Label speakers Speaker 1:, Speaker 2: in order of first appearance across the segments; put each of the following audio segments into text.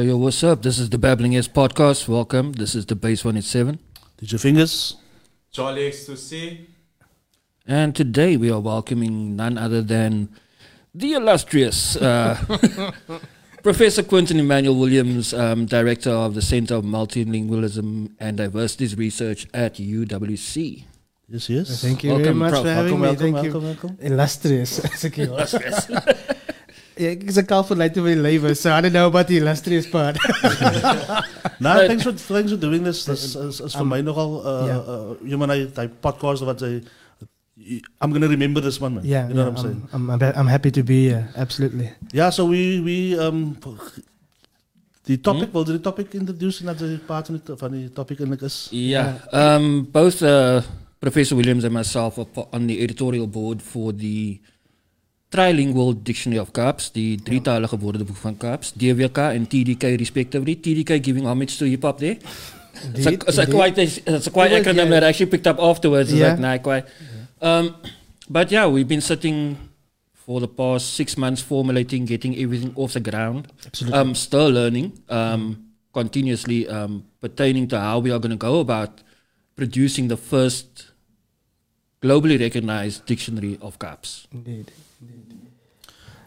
Speaker 1: Yo, yo, what's up? This is the Babbling Heads podcast. Welcome. This is the Base 187.
Speaker 2: DJ Fingaz?
Speaker 3: Charlie X2C.
Speaker 1: And today we are welcoming none other than the illustrious uh, Professor Quentin Emmanuel Williams, um, Director of the Center of Multilingualism and Diversities Research at UWC.
Speaker 2: Yes, yes.
Speaker 4: Thank you
Speaker 1: Welcome,
Speaker 4: very much
Speaker 1: Prof.
Speaker 4: for having
Speaker 2: welcome,
Speaker 4: me.
Speaker 2: welcome,
Speaker 4: Thank
Speaker 2: welcome, welcome.
Speaker 4: you. Illustrious. As ek hier was. Ja, ek is 'n kaal vir later vir die lewe, so I don't know about the illustrious part.
Speaker 2: No, thanks for thanks for doing this. This is, is for
Speaker 4: Um,
Speaker 2: mij nogal uh,
Speaker 4: yeah.
Speaker 2: uh, you know, I type podcast wat I I'm gonna remember this one, man.
Speaker 4: yeah,
Speaker 2: you know
Speaker 4: yeah,
Speaker 2: what I'm saying.
Speaker 4: I'm, I'm, I'm happy to be here. Absolutely.
Speaker 2: Yeah, so we we um the topic,
Speaker 1: Hmm?
Speaker 2: will the topic introduce dat de part van die, van die topic eigenlijk is.
Speaker 1: Yeah. Um, both uh, Professor Williams and myself are on the editorial board for the Trilingual Dictionary of Kaaps, die drietalige woordenboek van Kaaps, DWK and TDK respectively. TDK giving homage to hip hop there. It's a, it's a quite it's a quite
Speaker 4: It
Speaker 1: acronym
Speaker 4: yeah.
Speaker 1: that I actually picked up afterwards.
Speaker 4: Yeah.
Speaker 1: like nah, quite. Um, but yeah, we've been sitting for the past six months formulating, getting everything off the ground.
Speaker 4: Absolutely.
Speaker 1: Um, still learning, um, continuously um, pertaining to how we are going to go about producing the first globally recognized dictionary of Kaaps.
Speaker 4: Indeed.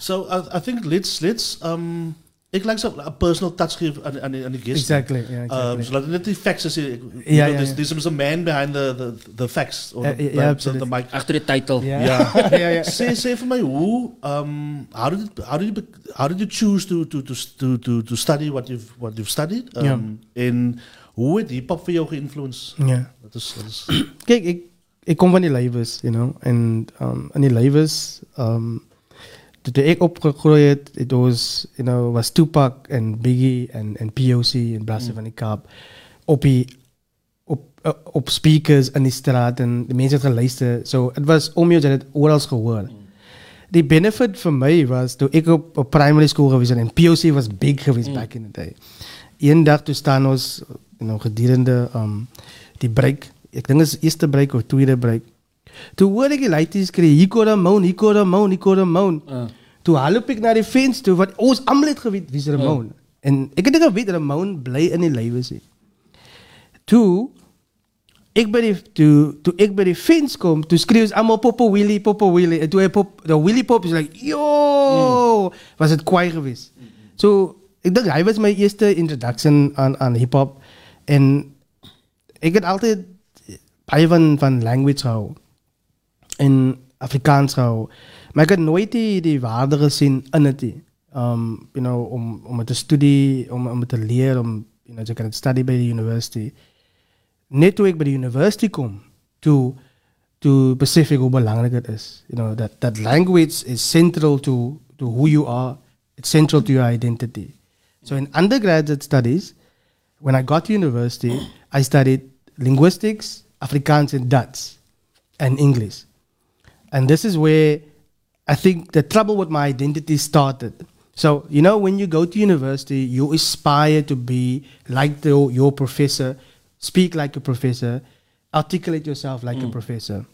Speaker 2: So I, I think let's let's um ik like so a personal touch geven aan, aan, aan die guest.
Speaker 4: Exactly. Yeah,
Speaker 2: Um,
Speaker 4: exactly.
Speaker 2: zodat het net die facts is.
Speaker 4: Ja,
Speaker 2: know,
Speaker 4: ja,
Speaker 2: there's,
Speaker 4: ja.
Speaker 2: there's a man behind the, the, the facts. Or
Speaker 4: Ja,
Speaker 2: the,
Speaker 4: ja,
Speaker 2: the- the,
Speaker 4: absoluut.
Speaker 2: mic.
Speaker 1: Achter de titel.
Speaker 4: yeah.
Speaker 2: Yeah.
Speaker 4: yeah, yeah.
Speaker 2: say, say for me, who, um, how did, it, how did you, how did you choose to, to, to, to, to, to study what you've, what you've studied? Um, En hoe het hip hop voor jou geïnfluenced?
Speaker 4: yeah.
Speaker 2: Dat is, dat is,
Speaker 4: Kijk, ik, ik kom van die levens, you know. En um, in die levens, um, toen ik opgegroeid, het was, you know, was Tupac en Biggie en, en POC en Blaster van die Kaap. Op op, uh, op speakers in die straat en de mensen het geluisterd. So, het was om je dat het overal gehoord. Die benefit voor mij was, toen ik op, op primary school geweest en POC was big geweest back in the day. Eén dag toen staan ons, you know, gedurende um, die break, ik denk het is de eerste break of tweede break. Toen hoorde ik die laities skree, hier kom Ramon, hier kom Ramon, hier kom Ramon.
Speaker 1: Uh,
Speaker 4: Toen ik naar die fans toe, want ons allemaal het geweten wie is Ramon. En ik heb niet geweten, Ramon blij in die leven zit. Toen, ik bij die, toen, toen ik bij die fans kom, toen schreeuwen ze allemaal Popo Willy, Popo Willy. En toen hij pop, de Willy Pop is like, yo, was het kwaai geweest. So, ik denk, hij was mijn eerste introduction aan, aan hip-hop. En ik heb altijd baie van, van language gehou. En Afrikaans gehou. Maar ik heb nooit die, die waarde gezien in het. nie. Um, you know, om, om het te studie, om, om het te om you know, te kunnen study bij de university. Net toen ik bij de university kom, toen, toen besef ik hoe belangrijk het is. You know, that, that language is central to, to who you are. It's central to your identity. So in undergraduate studies, when I got to university, I studied linguistics, Afrikaans and Dutch, and English. And this is where I think the trouble with my identity started. So, you know, when you go to university, you aspire to be like the, your professor, speak like a professor, articulate yourself like a mm. professor.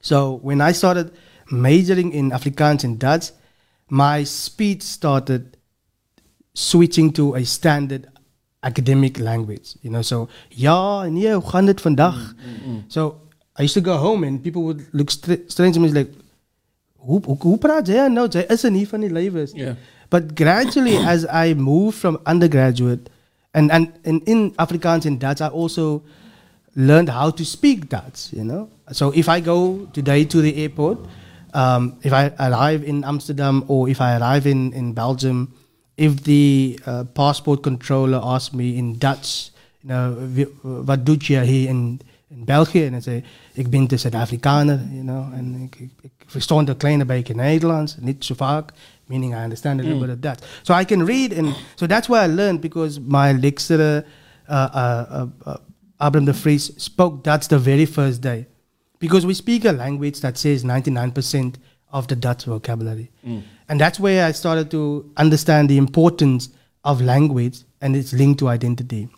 Speaker 4: So, when I started majoring in Afrikaans and Dutch, my speech started switching to a standard academic language. You know, so ja, nee, hoe gaan dit vandag? Mm, mm, so I used to go home and people would look stra- strange to me like, hoe, hoe, hoe praat nou? Is er nie van die lewens.
Speaker 1: Yeah.
Speaker 4: But gradually, as I moved from undergraduate, and, and, and in Afrikaans and Dutch, I also learned how to speak Dutch, you know. So if I go today to the airport, um, if I arrive in Amsterdam or if I arrive in, in Belgium, if the uh, passport controller asks me in Dutch, you know, wat doet je hier in, in België? En dan zei ik ben de Zuid-Afrikaner, you know, en ik, ik, ik verstond een kleine beetje Nederlands, niet zo vaak, meaning I understand a little bit of Dutch. So I can read, and so that's why I learned because my lecturer, uh, uh, uh, uh, Abraham de Vries, spoke Dutch the very first day. Because we speak a language that says 99% of the Dutch vocabulary. And that's where I started to understand the importance of language and its link to identity.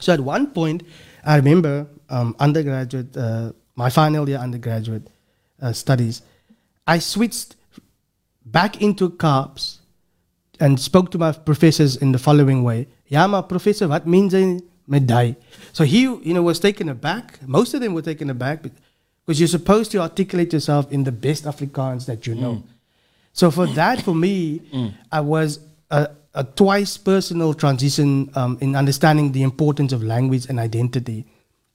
Speaker 4: So at one point, I remember um, undergraduate, uh, my final year undergraduate uh, studies, I switched back into Kaaps and spoke to my professors in the following way. Ja, maar professor, wat means met? So he, you know, was taken aback. Most of them were taken aback because you're supposed to articulate yourself in the best Afrikaans that you know. So for that, for me, I was a, a twice personal transition um, in understanding the importance of language and identity,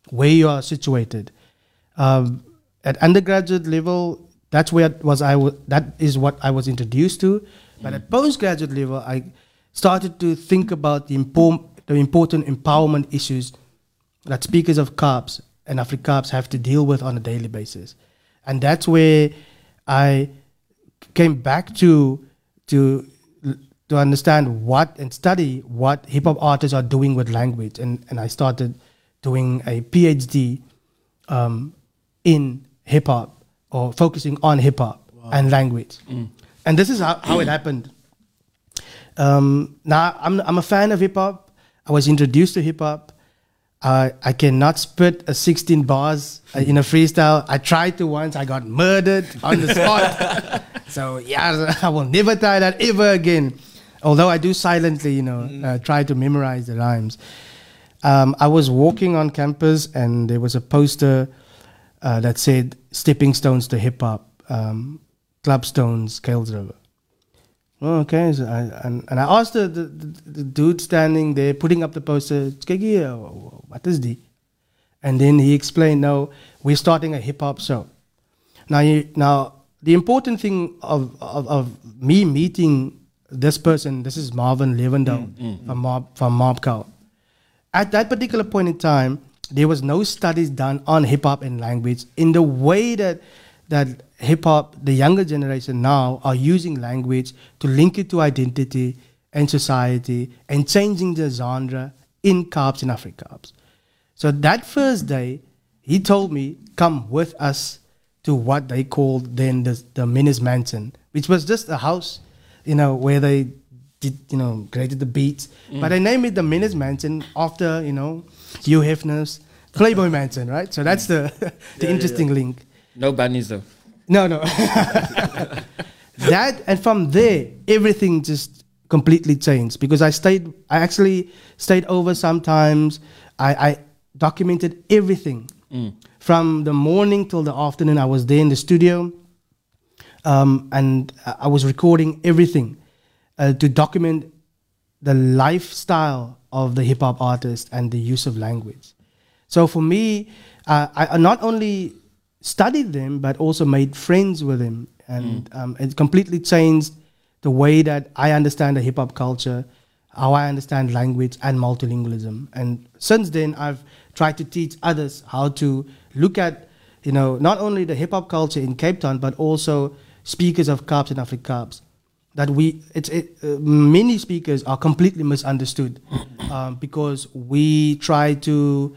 Speaker 4: where you are situated. Um, at undergraduate level, that's where was I. That is what I was introduced to. But at postgraduate level, I started to think about the, impor- the important empowerment issues that speakers of Kaaps and Afrikaans have to deal with on a daily basis. And that's where I came back to to to understand what and study what hip hop artists are doing with language, and and I started doing a PhD um, in hip hop or focusing on hip hop and language, and this is how, how it happened. Um, now I'm I'm a fan of hip hop. I was introduced to hip hop. I I cannot spit a 16 bars uh, in a freestyle. I tried to once. I got murdered on the spot. so yeah, I will never try that ever again. Although I do silently, you know, uh, try to memorize the rhymes. Um, I was walking on campus and there was a poster uh, that said "Stepping Stones to Hip Hop." Um, Club Stones, Kuils River. Oh, okay. So I, and, and I asked the, the, the, dude standing there putting up the poster, what is die? And then he explained, no, we're starting a hip hop show. Now, you, now the important thing of, of, of me meeting this person, this is Marvin Levendale from Mob from Mob Cow. At that particular point in time, there was no studies done on hip hop and language in the way that that hip hop, the younger generation now, are using language to link it to identity and society and changing the genre in Kaaps and Afrikaaps. So that first day, he told me, come with us to what they called then the, the Menace Mansion, which was just a house, you know, where they did, you know, created the beats. But they named it the Menace Mansion after, you know, Hugh Hefner's Playboy Mansion, right? So that's the, the interesting link.
Speaker 1: No bunnies though.
Speaker 4: No, no. that and from there, everything just completely changed because I stayed. I actually stayed over sometimes. I, I documented everything from the morning till the afternoon. I was there in the studio, um, and I I was recording everything uh, to document the lifestyle of the hip hop artist and the use of language. So for me, uh, I not only studied them but also made friends with them, and um, it completely changed the way that I understand the hip hop culture, how I understand language and multilingualism. And since then, I've tried to teach others how to look at, you know, not only the hip hop culture in Cape Town but also speakers of Kaaps and Afrikaans. That we, it's it, uh, many speakers are completely misunderstood um, because we try to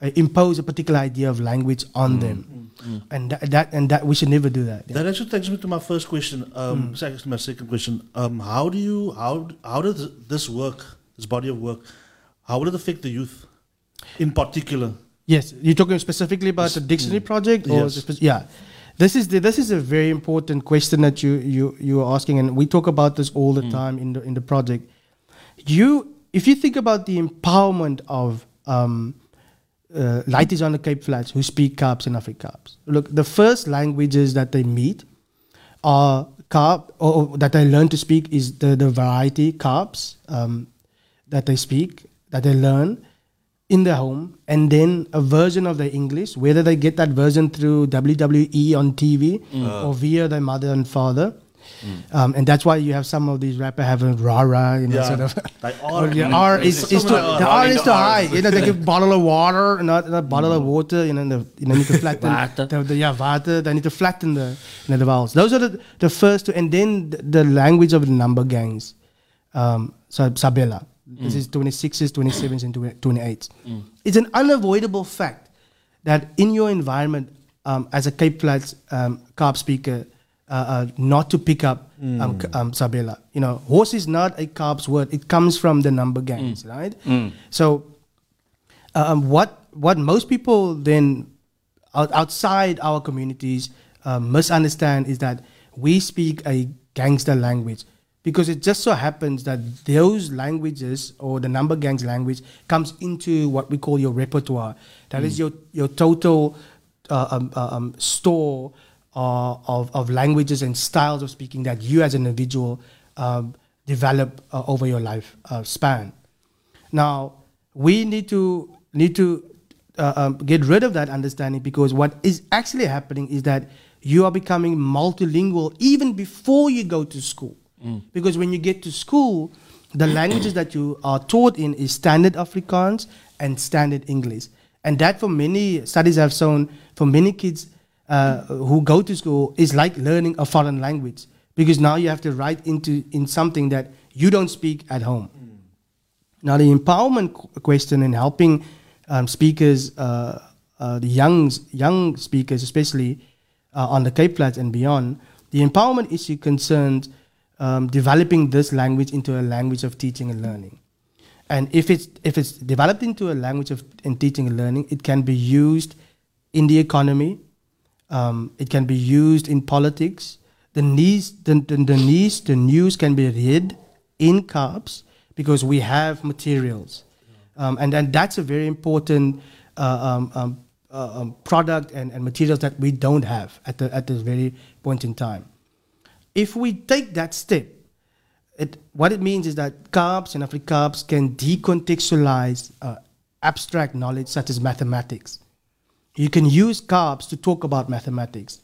Speaker 4: uh, impose a particular idea of language on them, and that, that and that we should never do that. yeah.
Speaker 2: That actually takes me to my first question. Um, second to my second question. Um, how do you how how does this work, this body of work, how will it affect the youth, in particular?
Speaker 4: Yes, you're talking specifically about the dictionary project, or
Speaker 2: Yes.
Speaker 4: the yeah. This is the, this is a very important question that you you you are asking, and we talk about this all the time in the in the project. You, if you think about the empowerment of um, uh, lighties on the Cape Flats who speak Kaaps and Afrikaans, look, the first languages that they meet are carb or, or that they learn to speak is the the variety Kaaps um, that they speak that they learn in their home and then a version of their English, whether they get that version through WWE on TV or via their mother and father. Um, and that's why you have some of these rappers having rara, you know,
Speaker 2: Yeah.
Speaker 4: sort of.
Speaker 2: Like R.
Speaker 4: the R is, is too, the R is too high. You know, they give bottle of water, not a bottle of water. You know, the, you know, need to flatten
Speaker 1: Water.
Speaker 4: the, the yeah, water. They need to flatten the, you know, the vowels. Those are the, the first two, and then the, the language of the number gangs. Um, so Sabela, this is 26s, 27s, and 28s. It's an unavoidable fact that in your environment, um, as a Cape Flats um, carb speaker, uh, uh, not to pick up um, um, Sabela. You know, horse is not a Kaaps word. It comes from the number gangs, right? So um, what what most people then out, outside our communities uh, misunderstand is that we speak a gangster language because it just so happens that those languages or the number gangs language comes into what we call your repertoire. That is your your total uh, um, uh, um, store uh, of of languages and styles of speaking that you as an individual um, develop uh, over your life uh, span. Now we need to need to uh, um, get rid of that understanding because what is actually happening is that you are becoming multilingual even before you go to school. Because when you get to school, the languages that you are taught in is standard Afrikaans and standard English, and that for many studies have shown for many kids uh, who go to school is like learning a foreign language. Because now you have to write into in something that you don't speak at home. Now, the empowerment qu- question in helping um, speakers, uh, uh, the young, young speakers, especially uh, on the Cape Flats and beyond, the empowerment issue concerns um, developing this language into a language of teaching and learning. And if it's, if it's developed into a language of in teaching and learning, it can be used in the economy, um, it can be used in politics. The news, the, the, the news, the news can be read in Kaaps because we have materials, um, and and that's a very important uh, um, um, uh, um, product and, and materials that we don't have at the at this very point in time. If we take that step, it, what it means is that Kaaps and Afrikaaps can decontextualize uh, abstract knowledge such as mathematics. You can use Kaaps to talk about mathematics.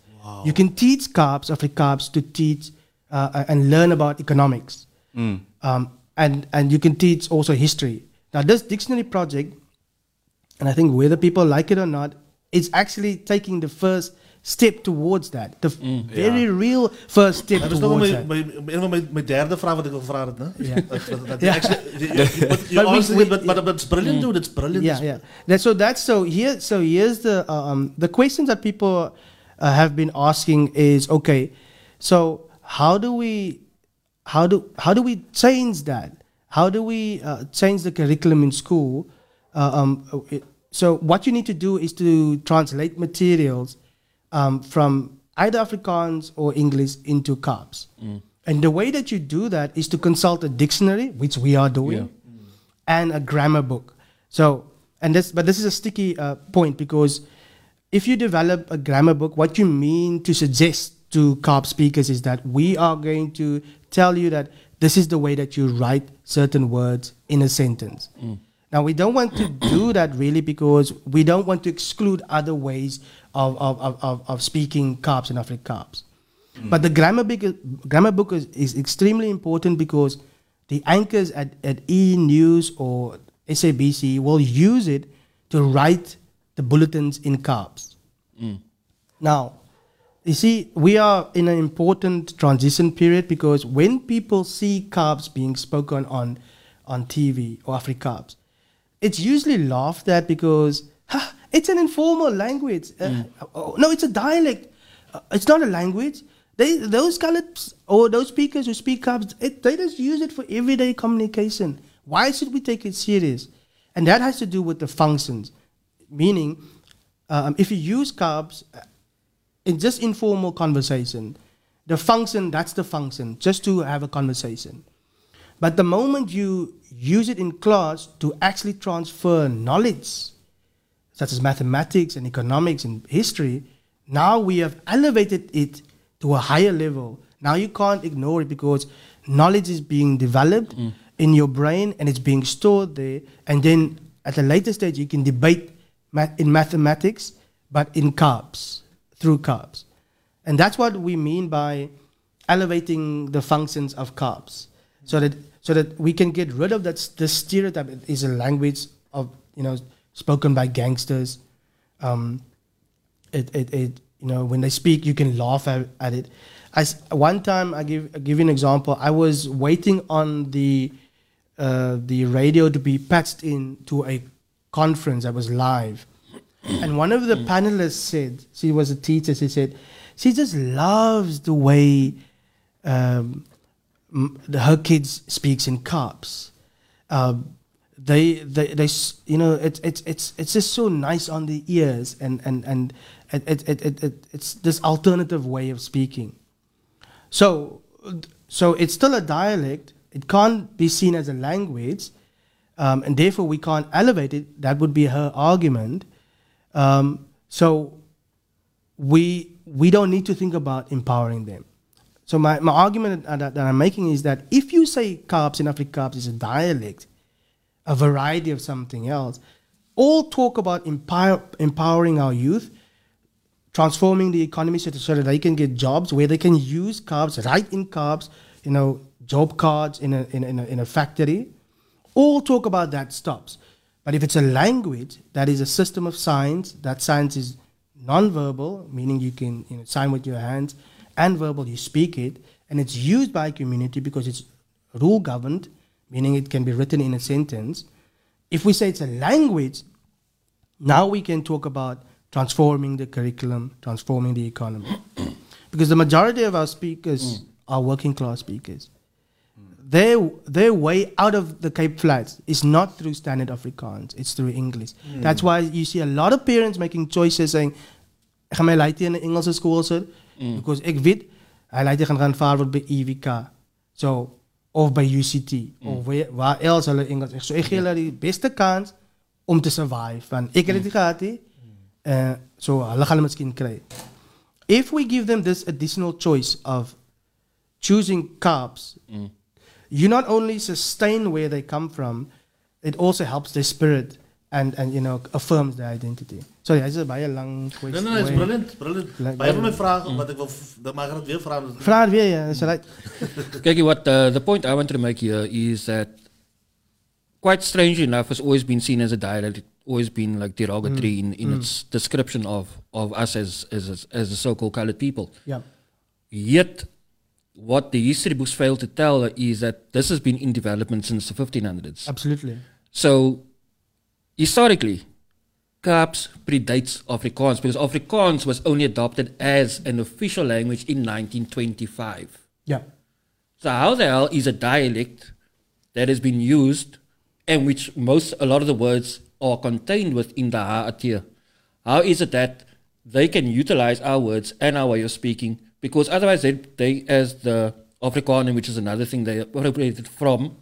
Speaker 4: You can teach Kaaps, Afrikaaps, to teach uh, and learn about economics. Um, and, and you can teach also history. Now, this dictionary project, and I think whether people like it or not, it's actually taking the first step towards that. The f- very real first step
Speaker 2: Dat is
Speaker 4: towards
Speaker 2: mijn,
Speaker 4: that.
Speaker 2: mijn, een van mijn, mijn derde vraag wat ik wil vragen. Hè? Actually, you- you- but you
Speaker 4: But we- we-
Speaker 2: but, but, but it's brilliant, dude. It's brilliant.
Speaker 4: Yeah, yeah. That, so that's so here. So here's the um, the questions that people uh, have been asking is okay. So how do we how do how do we change that? How do we uh, change the curriculum in school? Uh, um, it- so what you need to do is to translate materials um, from either Afrikaans or English into Kaaps. And the way that you do that is to consult a dictionary, which we are doing, and a grammar book. So, and this, but this is a sticky uh, point because if you develop a grammar book, what you mean to suggest to carb speakers is that we are going to tell you that this is the way that you write certain words in a sentence. Now, we don't want to do that really because we don't want to exclude other ways of, of, of, of, speaking Kaaps and Afrikaans. But the grammar book, is, grammar book is, is extremely important because the anchors at, at E News or SABC will use it to write the bulletins in Kaaps. Mm. Now, you see, we are in an important transition period because when people see Kaaps being spoken on, on TV or Afrikaaps, it's usually laughed at because "Ha, it's an informal language. Uh, oh, no, it's a dialect. Uh, it's not a language. They, those colored or those speakers who speak it, they just use it for everyday communication. Why should we take it serious? And that has to do with the functions, meaning um, if you use Kaaps uh, in just informal conversation, the function, that's the function, just to have a conversation. But the moment you use it in class to actually transfer knowledge, such as mathematics and economics and history, now we have elevated it to a higher level. Now you can't ignore it because knowledge is being developed mm. in your brain and it's being stored there. And then at a later stage, you can debate math- in mathematics, but in Kaaps, through Kaaps. And that's what we mean by elevating the functions of Kaaps, so that so that we can get rid of that the stereotype. It is a language of you know spoken by gangsters. Um, it, it, it you know when they speak, you can laugh at, at it. As one time, I give I give you an example. I was waiting on the uh, the radio to be patched in to a conference that was live. And one of the panelists said, she was a teacher, she said, she just loves the way um, her kids speaks in Kaaps. Um, they, they, they, you know, it's it's it's it's just so nice on the ears, and and and it, it, it, it, it, it's this alternative way of speaking. So, so it's still a dialect. It can't be seen as a language, um, and therefore we can't elevate it. That would be her argument. Um, so we we don't need to think about empowering them. So my, my argument that, that I'm making is that if you say Kaaps in Afrikaans is a dialect, a variety of something else, all talk about empower, empowering our youth, transforming the economy so, that they can get jobs where they can use Kaaps, right in Kaaps, you know, job cards in a, in, a, in, a, in a factory. All talk about that stops. But if it's a language that is a system of signs, that science is non-verbal, meaning you can you know, sign with your hands, and verbal, you speak it, and it's used by a community because it's rule governed, meaning it can be written in a sentence. If we say it's a language, now we can talk about transforming the curriculum, transforming the economy. because the majority of our speakers mm. are working class speakers. Their, their way out of the Cape Flats is not through standard Afrikaans, it's through English. Mm. That's why you see a lot of parents making choices saying, gaan my laaitie in 'n Engelse skool sit mm. because ek weet hy laaitie gaan gaan vaar word by EWK. So of by UCT mm. of waar, waar else hulle Engels. So ek gee hulle die beste kans om te survive. Want ek het dit mm. gehad nie. Uh, so hulle gaan miskien kry. If we give them this additional choice of choosing Kaaps, mm. you not only sustain where they come from, it also helps their spirit and, and you know affirms their identity. Sorry, dis 'n baie lang
Speaker 2: Nee,
Speaker 4: question.
Speaker 2: nee, nee, is brilliant, brilliant.
Speaker 4: Like-
Speaker 2: Baie van my vrae wat ek wil v- dan mag ek dit weer vra.
Speaker 4: Vra het weer ja, dis right.
Speaker 1: Kijk, what uh, the point I want to make here is that quite strangely enough, has always been seen as a dialect. Always been like derogatory mm. in, in mm. its description of, of us as as as the so-called colored people.
Speaker 4: Ja.
Speaker 1: Yet, what the history books fail to tell is that this has been in development since the 1500s.
Speaker 4: Absolutely.
Speaker 1: So, historically, Kaaps predates Afrikaans because Afrikaans was only adopted as an official language in 1925.
Speaker 4: Ja.
Speaker 1: So how the hell is a dialect that has been used and which most a lot of the words are contained within the Ha'atir? How is it that they can utilize our words and our way of speaking because otherwise they, they as the Afrikaner, which is another thing they appropriated from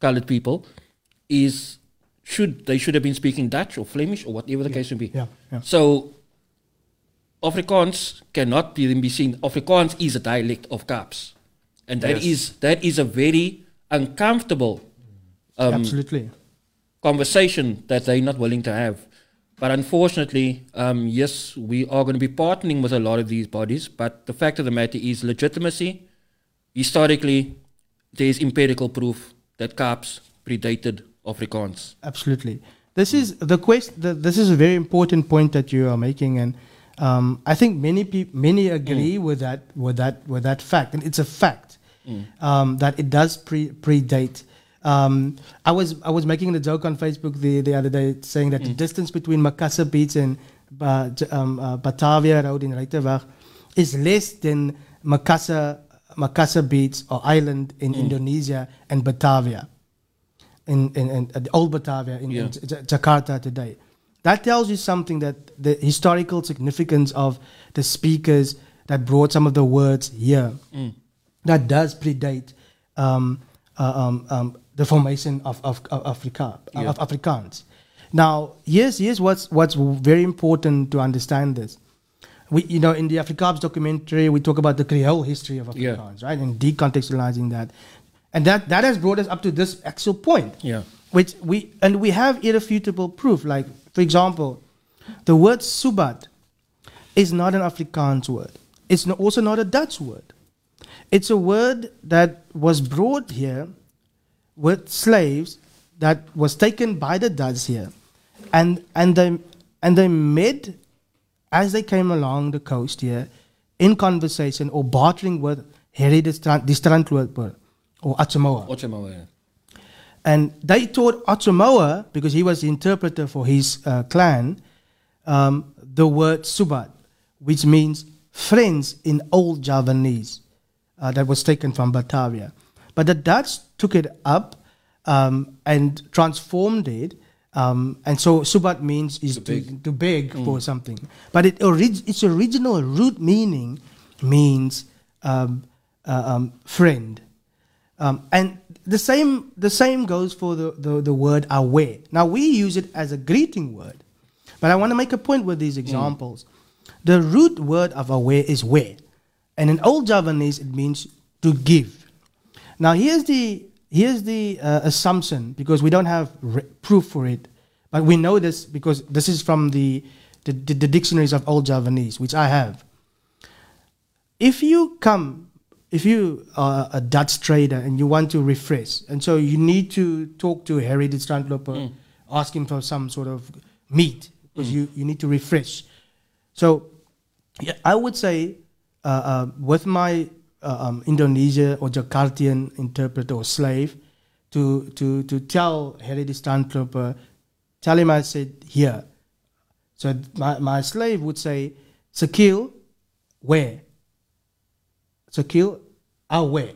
Speaker 1: colored people, is should they should have been speaking Dutch or Flemish or whatever the case may be.
Speaker 4: Yeah, yeah.
Speaker 1: So Afrikaans cannot be, be seen. Afrikaans is a dialect of Kaaps. And that
Speaker 3: Yes.
Speaker 1: is that is a very uncomfortable um,
Speaker 4: Absolutely.
Speaker 1: conversation that they're not willing to have. But unfortunately, um, yes, we are going to be partnering with a lot of these bodies. But the fact of the matter is, legitimacy, historically, there's empirical proof that Kaaps predated Afrikaans.
Speaker 4: Absolutely. This is the quest. The, this is a very important point that you are making, and um, I think many people, many agree with that, with that, with that fact, and it's a fact um, that it does pre- predate. Um, I was I was making the joke on Facebook the, the other day, saying that the distance between Makassar Beach and uh, um, uh, Batavia Road in Reiterweg is less than Makassar Makassar Beach or island in Indonesia and Batavia in, in, in the old Batavia in, in
Speaker 1: Yeah.
Speaker 4: J- Jakarta today. That tells you something that the historical significance of the speakers that brought some of the words here that does predate um, uh, um, um, the formation of, of, of Afrika,
Speaker 1: Yeah.
Speaker 4: of Afrikaans. Now, here's, here's what's, what's very important to understand this. We, you know, in the Afrikaans documentary, we talk about the Creole history of
Speaker 1: Yeah.
Speaker 4: Afrikaans, right? And decontextualizing that. And that, that has brought us up to this actual point
Speaker 1: Yeah.
Speaker 4: which we and we have irrefutable proof. Like, for example, the word subat is not an Afrikaans word. It's also not a Dutch word. It's a word that was brought here with slaves that was taken by the Dutch here, and and they and they met as they came along the coast here in conversation or bartering with Harry the Strand, the Strandloper or
Speaker 1: Autshumao. Yeah.
Speaker 4: And they taught Autshumao, because he was the interpreter for his uh, clan, um, the word Subat, which means friends in Old Javanese, uh, that was taken from Batavia. But the Dutch took it up um, and transformed it. Um, and so Subat means is to, to beg, for something. But it orig- its original root meaning means um, uh, um, friend. Um, and the same, the same goes for the, the, the word aware. Now, we use it as a greeting word, but I want to make a point with these examples. The root word of aware is where. And in Old Javanese, it means to give. Now, here's the, here's the uh, assumption, because we don't have proof for it, but we know this because this is from the, the, the dictionaries of Old Javanese, which I have. If you come, if you are a Dutch trader and you want to refresh, and so you need to talk to Harry de Strandloper, ask him for some sort of meat, because you, you need to refresh. So yeah, I would say uh, uh, with my uh, um, Indonesia or Jakartian interpreter or slave to, to, to tell Harry de Strandloper, tell him I said here. So my, my slave would say, Sakil, where? Sakil, ah, where?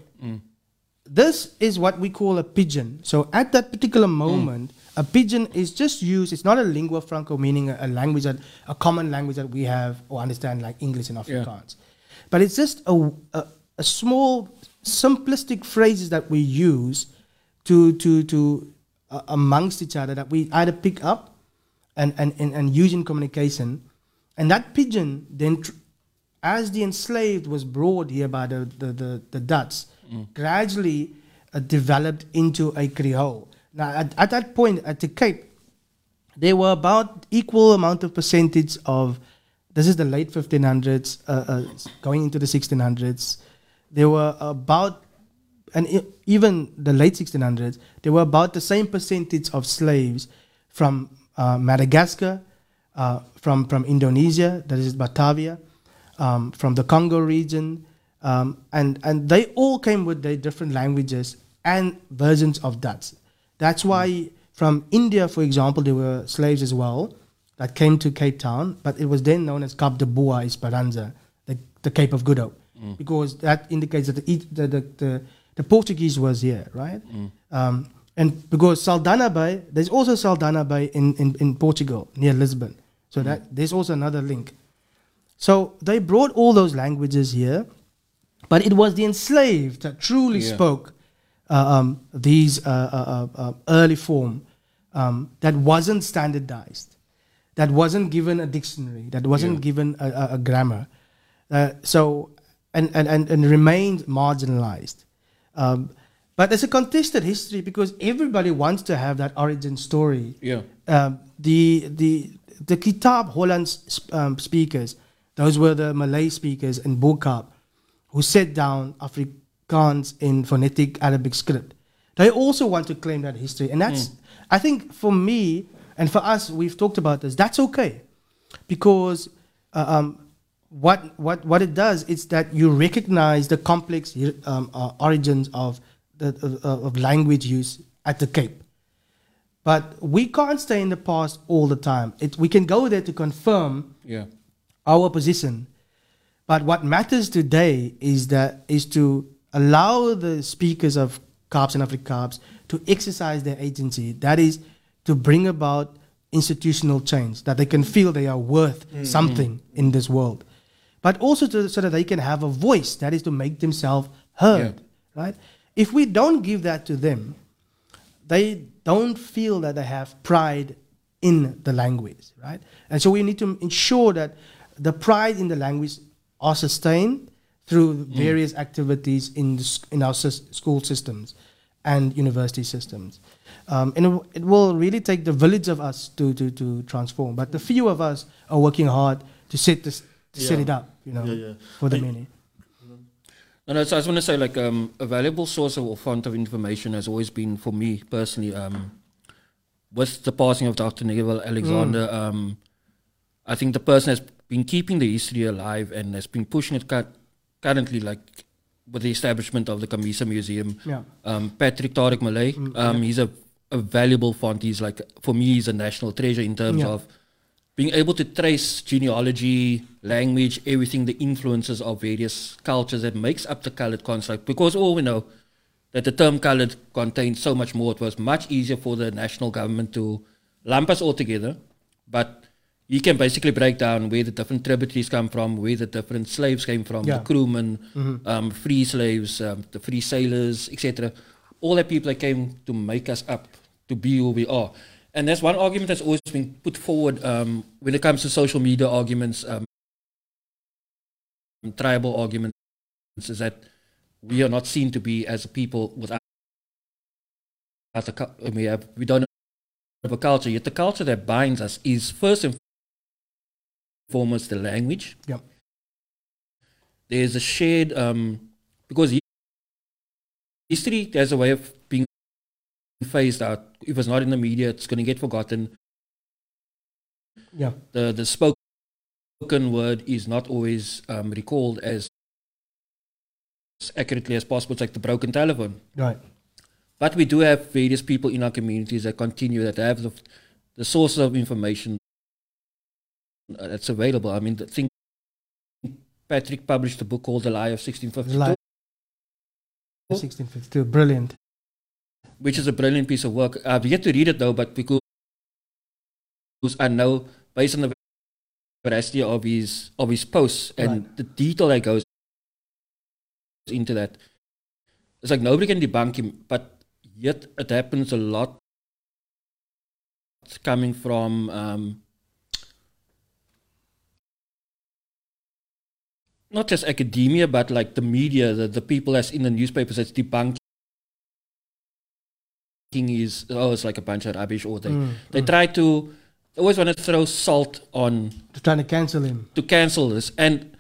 Speaker 4: This is what we call a pidgin. So at that particular moment, a pidgin is just used, it's not a lingua franca, meaning a, a language that, a common language that we have or understand like English and
Speaker 1: Yeah.
Speaker 4: Afrikaans. But it's just a, a, a small, simplistic phrases that we use to, to, to uh, amongst each other that we either pick up and, and, and, and use in communication. And that pidgin then, tr- as the enslaved was brought here by the, the, the, the Dutch, gradually uh, developed into a Creole. Now, at, at that point, at the Cape, there were about equal amount of percentage of this is the late 1500s uh, uh, going into the 1600s there were about and even the late 1600s there were about the same percentage of slaves from uh, madagascar uh, from from indonesia that is batavia um, from the congo region um, and and they all came with their different languages and versions of that. that's why from India, for example, there were slaves as well that came to Cape Town, but it was then known as Cap de Boa Esperanza, the, the Cape of Good Hope, because that indicates that the, the, the, the, Portuguese was here, right? Um, and because Saldanha Bay, there's also Saldanha Bay in, in, in Portugal, near Lisbon. So that there's also another link. So they brought all those languages here, but it was the enslaved that truly
Speaker 1: Yeah.
Speaker 4: spoke uh, um, these uh, uh, uh, uh, early form um, that wasn't standardized, that wasn't given a dictionary, that wasn't
Speaker 1: Yeah.
Speaker 4: given a, a, grammar. Uh, so and, and, and, and remained marginalized. Um, but it's a contested history because everybody wants to have that origin story
Speaker 1: Yeah.
Speaker 4: um, the the the Kitab Holland sp- um, speakers, those were the Malay speakers in Bo-Kaap, who set down Afrikaans in phonetic Arabic script. They also want to claim that history, and that's I think for me and for us, we've talked about this. That's okay, because uh, um, what what what it does is that you recognize the complex um, uh, origins of the of, of language use at the Cape. But we can't stay in the past all the time. It, we can go there to confirm
Speaker 1: Yeah.
Speaker 4: Our position. But what matters today is that is to allow the speakers of Kaaps and Afrikaaps to exercise their agency. That is to bring about institutional change, that they can feel they are worth mm-hmm. something in this world. But also to, so that they can have a voice, that is to make themselves heard. Right? If we don't give that to them, they don't feel that they have pride in the language, right? And so we need to ensure that the pride in the language are sustained through various activities in the, in our school systems and university systems. Um, and it, it will really take the village of us to, to, to transform. But the few of us are working hard to set this to set it up, you know,
Speaker 2: Yeah, yeah.
Speaker 4: for the
Speaker 2: I-
Speaker 4: many.
Speaker 1: No, no, so I just want to say, like, um, a valuable source of or font of information has always been, for me personally, um, with the passing of Dr. Neville Alexander, um, I think the person has been keeping the history alive and has been pushing it cu- currently, like, with the establishment of the Camissa Museum.
Speaker 4: Yeah.
Speaker 1: Um, Patrick Tariq Mellet, um, he's a, a valuable font. He's like, for me, he's a national treasure in terms
Speaker 4: Yeah.
Speaker 1: of being able to trace genealogy, language, everything, the influences of various cultures that makes up the colored construct. Because all we know that the term colored contains so much more. It was much easier for the national government to lump us all together. But he can basically break down where the different tributaries come from, where the different slaves came from,
Speaker 4: Yeah.
Speaker 1: the crewmen, um, free slaves, um, the free sailors, etc. All the people that came to make us up to be who we are. And that's one argument that's always been put forward um, when it comes to social media arguments, um, tribal arguments, is that we are not seen to be as a people without as a, we have we don't have a culture. Yet the culture that binds us is first and foremost the language.
Speaker 4: Yeah.
Speaker 1: There's a shared um, because history has a way of being phased out. If it's not in the media, it's going to get forgotten.
Speaker 4: Yeah.
Speaker 1: The the spoken word is not always um, recalled as accurately as possible. It's like the broken telephone.
Speaker 4: Right.
Speaker 1: But we do have various people in our communities that continue that have the, the sources of information that's available. I mean, the thing Patrick published a book called The Lie of 1652,
Speaker 4: Lie. 1652. Brilliant.
Speaker 1: which is a brilliant piece of work. I've yet to read it though, but because I know based on the veracity of his of his posts and
Speaker 4: Right.
Speaker 1: the detail that goes into that, it's like nobody can debunk him, but yet it happens a lot It's coming from um, not just academia, but like the media, the, the people that's in the newspapers that's debunking is oh, it's like a bunch of rubbish, or they
Speaker 4: Mm,
Speaker 1: they try to they always want to throw salt on
Speaker 4: They're trying to cancel him.
Speaker 1: to cancel this, and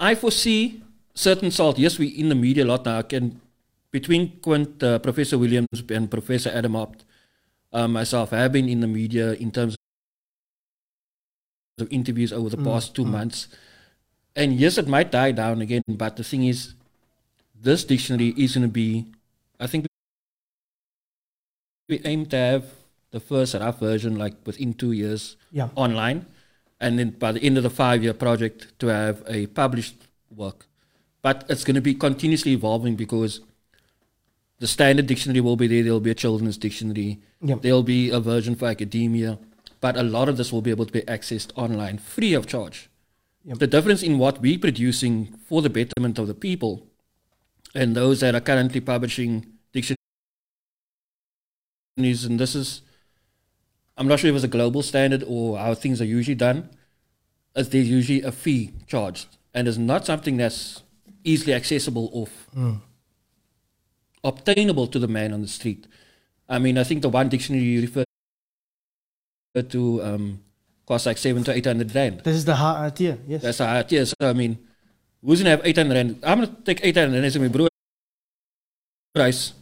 Speaker 1: I foresee certain salt. Yes, we in the media a lot now. I can between Quint, uh, Professor Williams and Professor Adam Haupt, uh, myself have been in the media in terms of interviews over the
Speaker 4: Mm,
Speaker 1: past two
Speaker 4: mm.
Speaker 1: months. And yes, it might die down again, but the thing is, this dictionary is going to be, I think, we aim to have the first rough version like within two years
Speaker 4: Yeah.
Speaker 1: online, and then by the end of the five-year project to have a published work. But it's going to be continuously evolving because the standard dictionary will be there. There'll be a children's dictionary.
Speaker 4: Yeah.
Speaker 1: There'll be a version for academia, but a lot of this will be able to be accessed online, free of charge.
Speaker 4: Yep.
Speaker 1: The difference in what we're producing for the betterment of the people and those that are currently publishing dictionaries, and this is, I'm not sure if it's a global standard or how things are usually done, is there's usually a fee charged, and it's not something that's easily accessible or
Speaker 4: Mm.
Speaker 1: obtainable to the man on the street. I mean, I think the one dictionary you refer to um, costs like seven to eight hundred rand.
Speaker 4: This is the hard idea. Yes.
Speaker 1: That's how it is. So, I mean, who's gonna have eight hundred rand? I'm gonna take eight hundred rand as my broer price.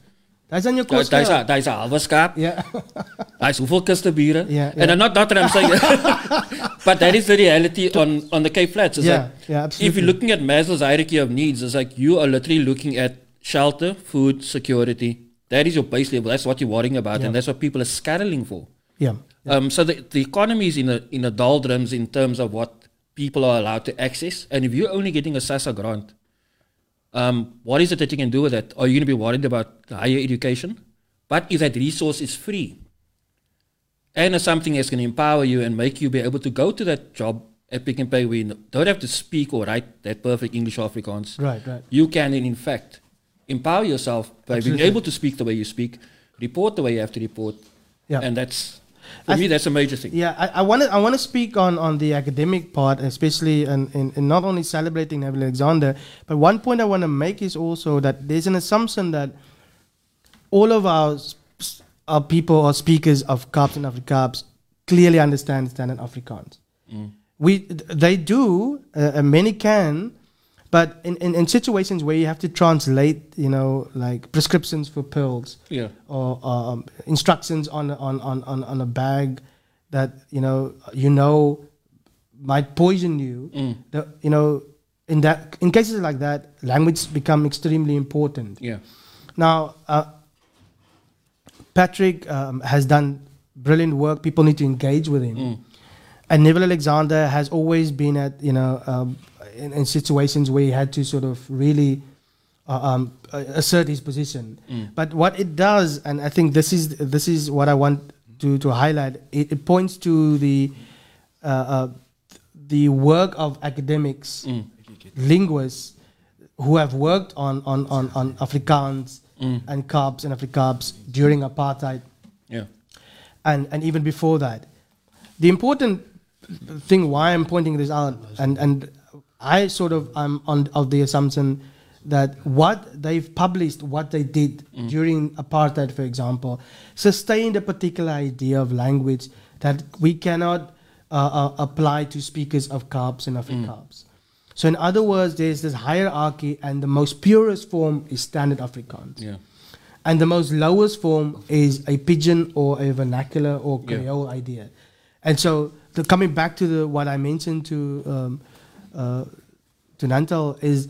Speaker 4: That's on your course.
Speaker 1: Daai's a- daai's 'n halwe skaap.
Speaker 4: Yeah.
Speaker 1: Hy's hoeveel kuste biere?
Speaker 4: Yeah,
Speaker 1: And. I'm not not that I'm saying but that is the reality on on the Cape Flats. It's
Speaker 4: yeah.
Speaker 1: like
Speaker 4: yeah. Absolutely.
Speaker 1: if you're looking at Maslow's hierarchy of needs, it's like you are literally looking at shelter, food, security. That is your base level. That's what you're worrying about,
Speaker 4: Yeah.
Speaker 1: and that's what people are scattling for.
Speaker 4: Yeah. Yeah.
Speaker 1: Um, so the, the economy is in a in a doldrums in terms of what people are allowed to access. And if you're only getting a SASSA grant, um, what is it that you can do with that? Are you going to be worried about higher education? But if that resource is free, and it's something that's going to empower you and make you be able to go to that job at Pick n Pay where you don't have to speak or write that perfect English or Afrikaans.
Speaker 4: right. Right.
Speaker 1: You can, in fact, empower yourself by
Speaker 4: Absolutely.
Speaker 1: being able to speak the way you speak, report the way you have to report,
Speaker 4: Yeah.
Speaker 1: and that's for
Speaker 4: I
Speaker 1: me that's a major thing.
Speaker 4: Yeah, I, I want to I want to speak on, on the academic part, especially in, in, in not only celebrating Neville Alexander, but one point I want to make is also that there's an assumption that all of our our people or speakers of Kaaps and Afrikaans clearly understand standard Afrikaans. We they do, uh, many can, but in, in, in situations where you have to translate, you know, like prescriptions for pills,
Speaker 1: Yeah.
Speaker 4: or um, instructions on, on, on, on, on a bag that you know you know might poison you.
Speaker 1: Mm.
Speaker 4: The, you know, in that in cases like that, language become extremely important.
Speaker 1: Yeah.
Speaker 4: Now, uh, Patrick um, has done brilliant work. People need to engage with him.
Speaker 1: Mm.
Speaker 4: And Neville Alexander has always been at you know um, in, in situations where he had to sort of really uh, um, uh, assert his position.
Speaker 1: Mm.
Speaker 4: But what it does, and I think this is this is what I want to, to highlight. It, it points to the uh, uh, the work of academics,
Speaker 1: Mm.
Speaker 4: linguists who have worked on on on, on Afrikaans
Speaker 1: Mm.
Speaker 4: and Kaap and Afrikaans during apartheid
Speaker 1: Yeah.
Speaker 4: and, and even before that. The important thing why I'm pointing this out, and, and I sort of am on of the assumption that what they've published, what they did during apartheid, for example, sustained a particular idea of language that we cannot uh, uh, apply to speakers of Kaaps and Afrikaans. So, in other words, there's this hierarchy, and the most purest form is Standard Afrikaans
Speaker 1: Yeah.
Speaker 4: and the most lowest form is a pidgin or a vernacular or
Speaker 1: Yeah.
Speaker 4: Creole idea. And so, the, coming back to the what I mentioned to um, to Nantal is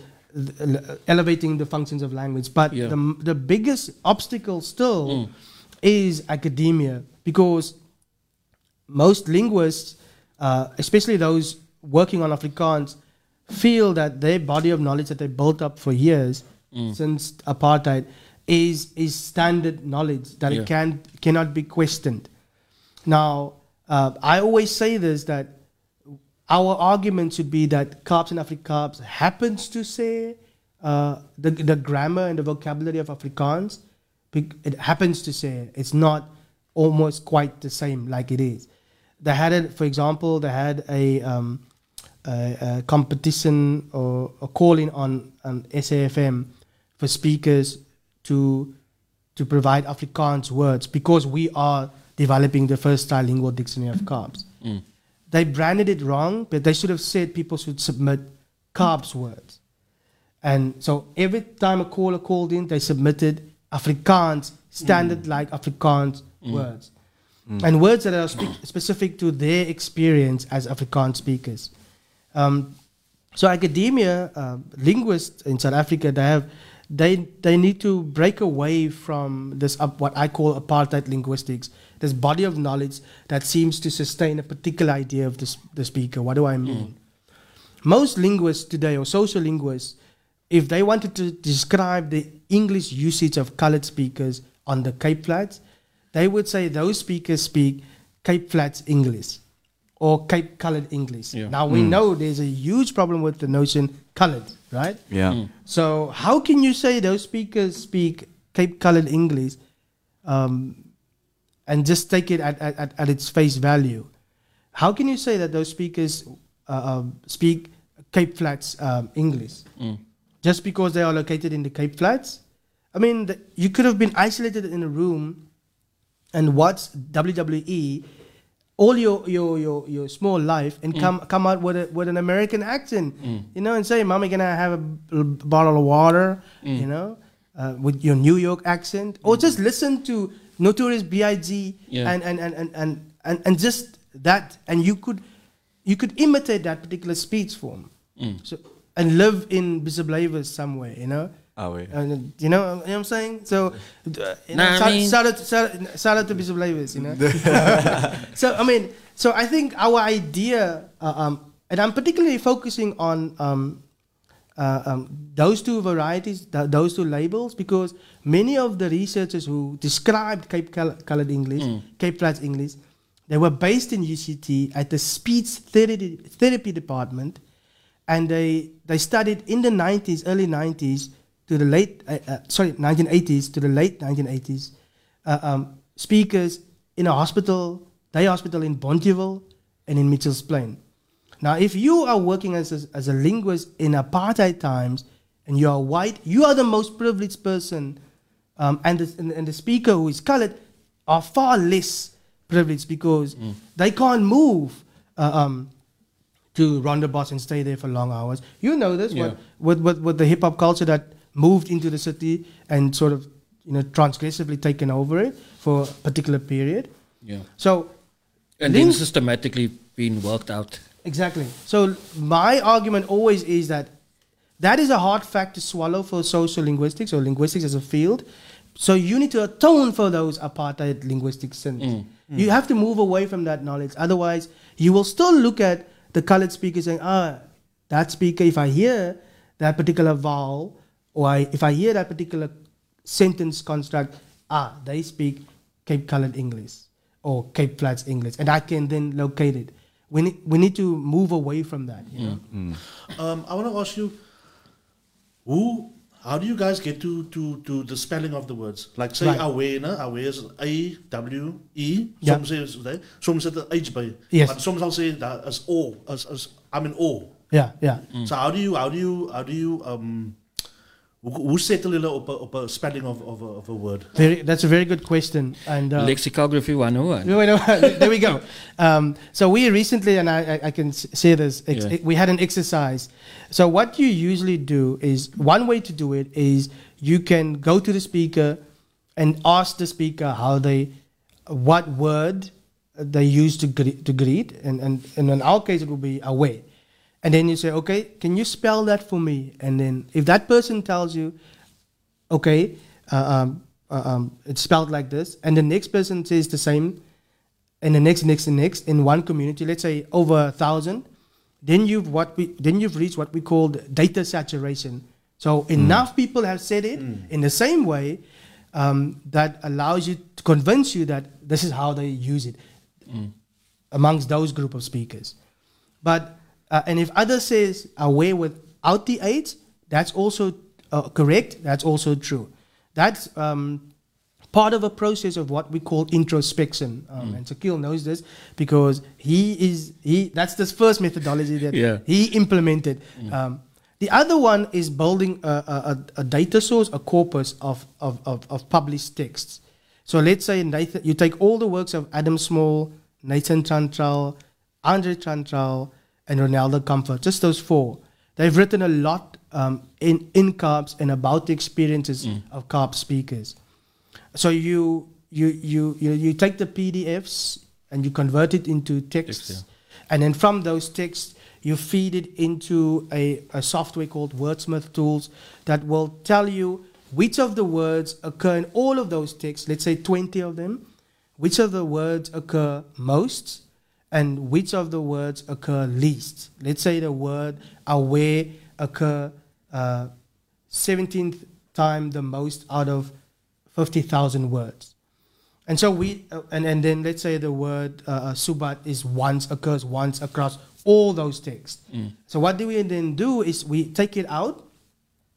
Speaker 4: elevating the functions of language. But
Speaker 1: Yeah.
Speaker 4: the the biggest obstacle still
Speaker 1: Mm.
Speaker 4: is academia because most linguists, uh, especially those working on Afrikaans, feel that their body of knowledge that they built up for years
Speaker 1: Mm.
Speaker 4: since apartheid is is standard knowledge that
Speaker 1: Yeah.
Speaker 4: it can cannot be questioned. Now, uh, I always say this that our argument should be that Kaaps and Afrikaans happens to say uh, the, the grammar and the vocabulary of Afrikaans. It happens to say it. it's not almost quite the same like it is. They had it, for example, they had a, um, a, a competition or a calling on, on SAFM for speakers to to provide Afrikaans words because we are developing the first trilingual dictionary of Kaaps
Speaker 1: Mm.
Speaker 4: They branded it wrong, but they should have said people should submit Kaaps words. And so every time a caller called in, they submitted Afrikaans, standard like Afrikaans words. And words that are speak- specific to their experience as Afrikaans speakers. Um, so academia, uh, linguists in South Africa, they have, they they need to break away from this up what I call apartheid linguistics, this body of knowledge that seems to sustain a particular idea of the, s- the speaker. What do I mean? Mm. Most linguists today, or social linguists, if they wanted to describe the English usage of colored speakers on the Cape Flats, they would say those speakers speak Cape Flats English or Cape colored English.
Speaker 1: Yeah.
Speaker 4: Now we mm. know there's a huge problem with the notion colored, right?
Speaker 5: Yeah. Mm.
Speaker 4: So how can you say those speakers speak Cape colored English um, and just take it at, at, at, its face value? How can you say that those speakers uh, um, speak Cape Flats um, English
Speaker 1: Mm.
Speaker 4: just because they are located in the Cape Flats? I mean, the, you could have been isolated in a room and watch WWE all your your your, your small life and come come out with a, with an American accent, you know, and say, "Mommy, can I have a bottle of water?" You know, uh, with your New York accent, or just listen to Notorious B.I.G.
Speaker 1: Yeah.
Speaker 4: and, and, and, and, and, and and just that, and you could you could imitate that particular speech form, so and live in Bishop Lavis somewhere, you know.
Speaker 5: Oh, wait.
Speaker 4: And, you know, you know what I'm saying? So, uh, you know,
Speaker 1: Nah, I
Speaker 4: shout,
Speaker 1: mean-
Speaker 4: shout out, shout, shout out to Bishop Lavis, you know. so, I mean, so I think our idea, uh, um, and I'm particularly focusing on um, uh, um, those two varieties, th- those two labels, because many of the researchers who described Cape Col- Colored English, Cape Flats English, they were based in UCT at the speech therapy, therapy department, and they they studied in the 90s, early 90s to the late, uh, uh, sorry, 1980s to the late 1980s, uh, um, speakers in a hospital, day hospital in Bonteheuwel and in Mitchell's Plain. Now, if you are working as a, as a linguist in apartheid times and you are white, you are the most privileged person, um, and, the, and, and the speaker who is colored are far less privileged because they can't move uh, um, to Rondebosch and stay there for long hours. You know this
Speaker 1: Yeah.
Speaker 4: what, with, with, with the hip hop culture that moved into the city and sort of you know transgressively taken over it for a particular period.
Speaker 1: Yeah.
Speaker 4: So
Speaker 1: And then systematically being worked out.
Speaker 4: Exactly. So my argument always is that that is a hard fact to swallow for social linguistics or linguistics as a field. So you need to atone for those apartheid linguistic sins. You have to move away from that knowledge. Otherwise, you will still look at the colored speaker saying, ah, that speaker, if I hear that particular vowel, or I, if I hear that particular sentence construct, ah, they speak Cape colored English. or Cape Flats English, and I can then locate it. We need, we need to move away from that. You know?
Speaker 2: Um, I want to ask you, who, how do you guys get to, to, to the spelling of the words? Like say
Speaker 4: Right.
Speaker 2: away, na? away is A W E.
Speaker 4: Ja.
Speaker 2: Soms sê is dit, soms sit 'n H by.
Speaker 4: Yes.
Speaker 2: Maar soms sal sê daar is O, as as I'm in O.
Speaker 4: Yeah, yeah.
Speaker 2: So how do you how do you how do you um hoe, hoe settle julle op 'n op 'n spelling of of a, of a word?
Speaker 4: Very, that's a very good question. And uh,
Speaker 1: Lexicography 101.
Speaker 4: No, no, there we go. Um, so we recently, and I, I, I can say this, ex-
Speaker 1: Yeah.
Speaker 4: we had an exercise. So what you usually do is one way to do it is you can go to the speaker and ask the speaker how they, what word they use to greet, to greet, and, and, and in our case it will be away. And then you say, okay, can you spell that for me? And then if that person tells you, okay, uh, um, uh, um, it's spelled like this, and the next person says the same, and the next, next, and next in one community, let's say over a thousand, then you've what we then you've reached what we call data saturation. So enough people have said it in the same way um, that allows you to convince you that this is how they use it amongst those group of speakers. But uh, and if others says away without the aids, that's also uh, correct. That's also true. That's um, part of a process of what we call introspection. Um, And Shaquille knows this because he is he. That's the first methodology that
Speaker 1: Yeah.
Speaker 4: he implemented. Um, the other one is building a, a, a- a data source, a corpus of, of, of, of published texts. So let's say Nathan, you take all the works of Adam Small, Nathan Trantraal, Andre Trantraal, and Ronelda Kamfer, just those four. They've written a lot um, in, in Kaaps and about the experiences of Kaaps speakers. So you, you, you, you, you take the PDFs and you convert it into texts.
Speaker 1: Text,
Speaker 4: And then from those texts, you feed it into a, a software called Wordsmith Tools that will tell you which of the words occur in all of those texts, let's say 20 of them, which of the words occur most, and which of the words occur least. Let's say the word aware occur uh, 17th time the most out of 50,000 words. And so we, uh, and, and then let's say the word uh, uh, subat is once, occurs once across all those texts. So what do we then do is we take it out,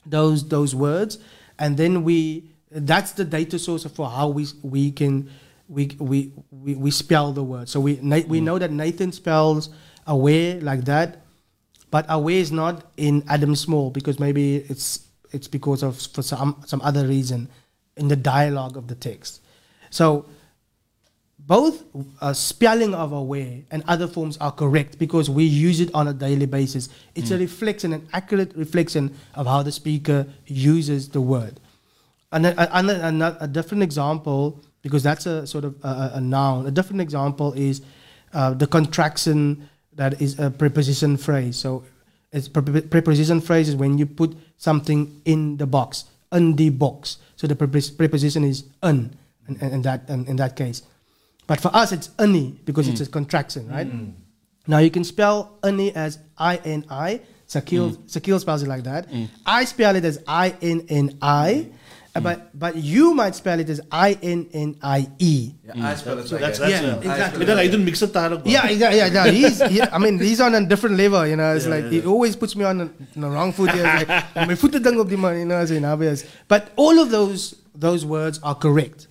Speaker 4: those, those words, and then we, that's the data source for how we, we can, we, we, we, we spell the word. So we, Na- we know that Nathan spells aware like that, but aware is not in Adam Small because maybe it's, it's because of, for some, some other reason in the dialogue of the text. So both uh, spelling of aware and other forms are correct because we use it on a daily basis. It's a reflection, an accurate reflection of how the speaker uses the word. And a, a, a, a different example, because that's a sort of a, a- noun, a different example is uh, the contraction that is a preposition phrase. So it's pre- preposition phrase is when you put something in the box, in the box. So the preposition is un, in, in, in that, in, in that case. But for us, it's uni because it's a mm. contraction, right? Mm. Now you can spell uni as I N I. Sakil, mm. Sakil spells it like that. I spell it as I N N I. uh, But but you might spell it as I N N I E.
Speaker 5: Yeah, I spell it
Speaker 2: So
Speaker 5: like
Speaker 2: that's
Speaker 5: that.
Speaker 2: that's
Speaker 4: Yeah,
Speaker 2: uh,
Speaker 4: exactly.
Speaker 2: Ek dink hy doen mix dit daar.
Speaker 4: Yeah, yeah, yeah, yeah. He's, he, I mean, he's on a different level, you know. It's
Speaker 2: Yeah,
Speaker 4: like
Speaker 2: yeah,
Speaker 4: he always puts me on the, on the wrong foot. Here. It's like, my foot dang op die man, you know. As in, obvious. But all of those those words are correct.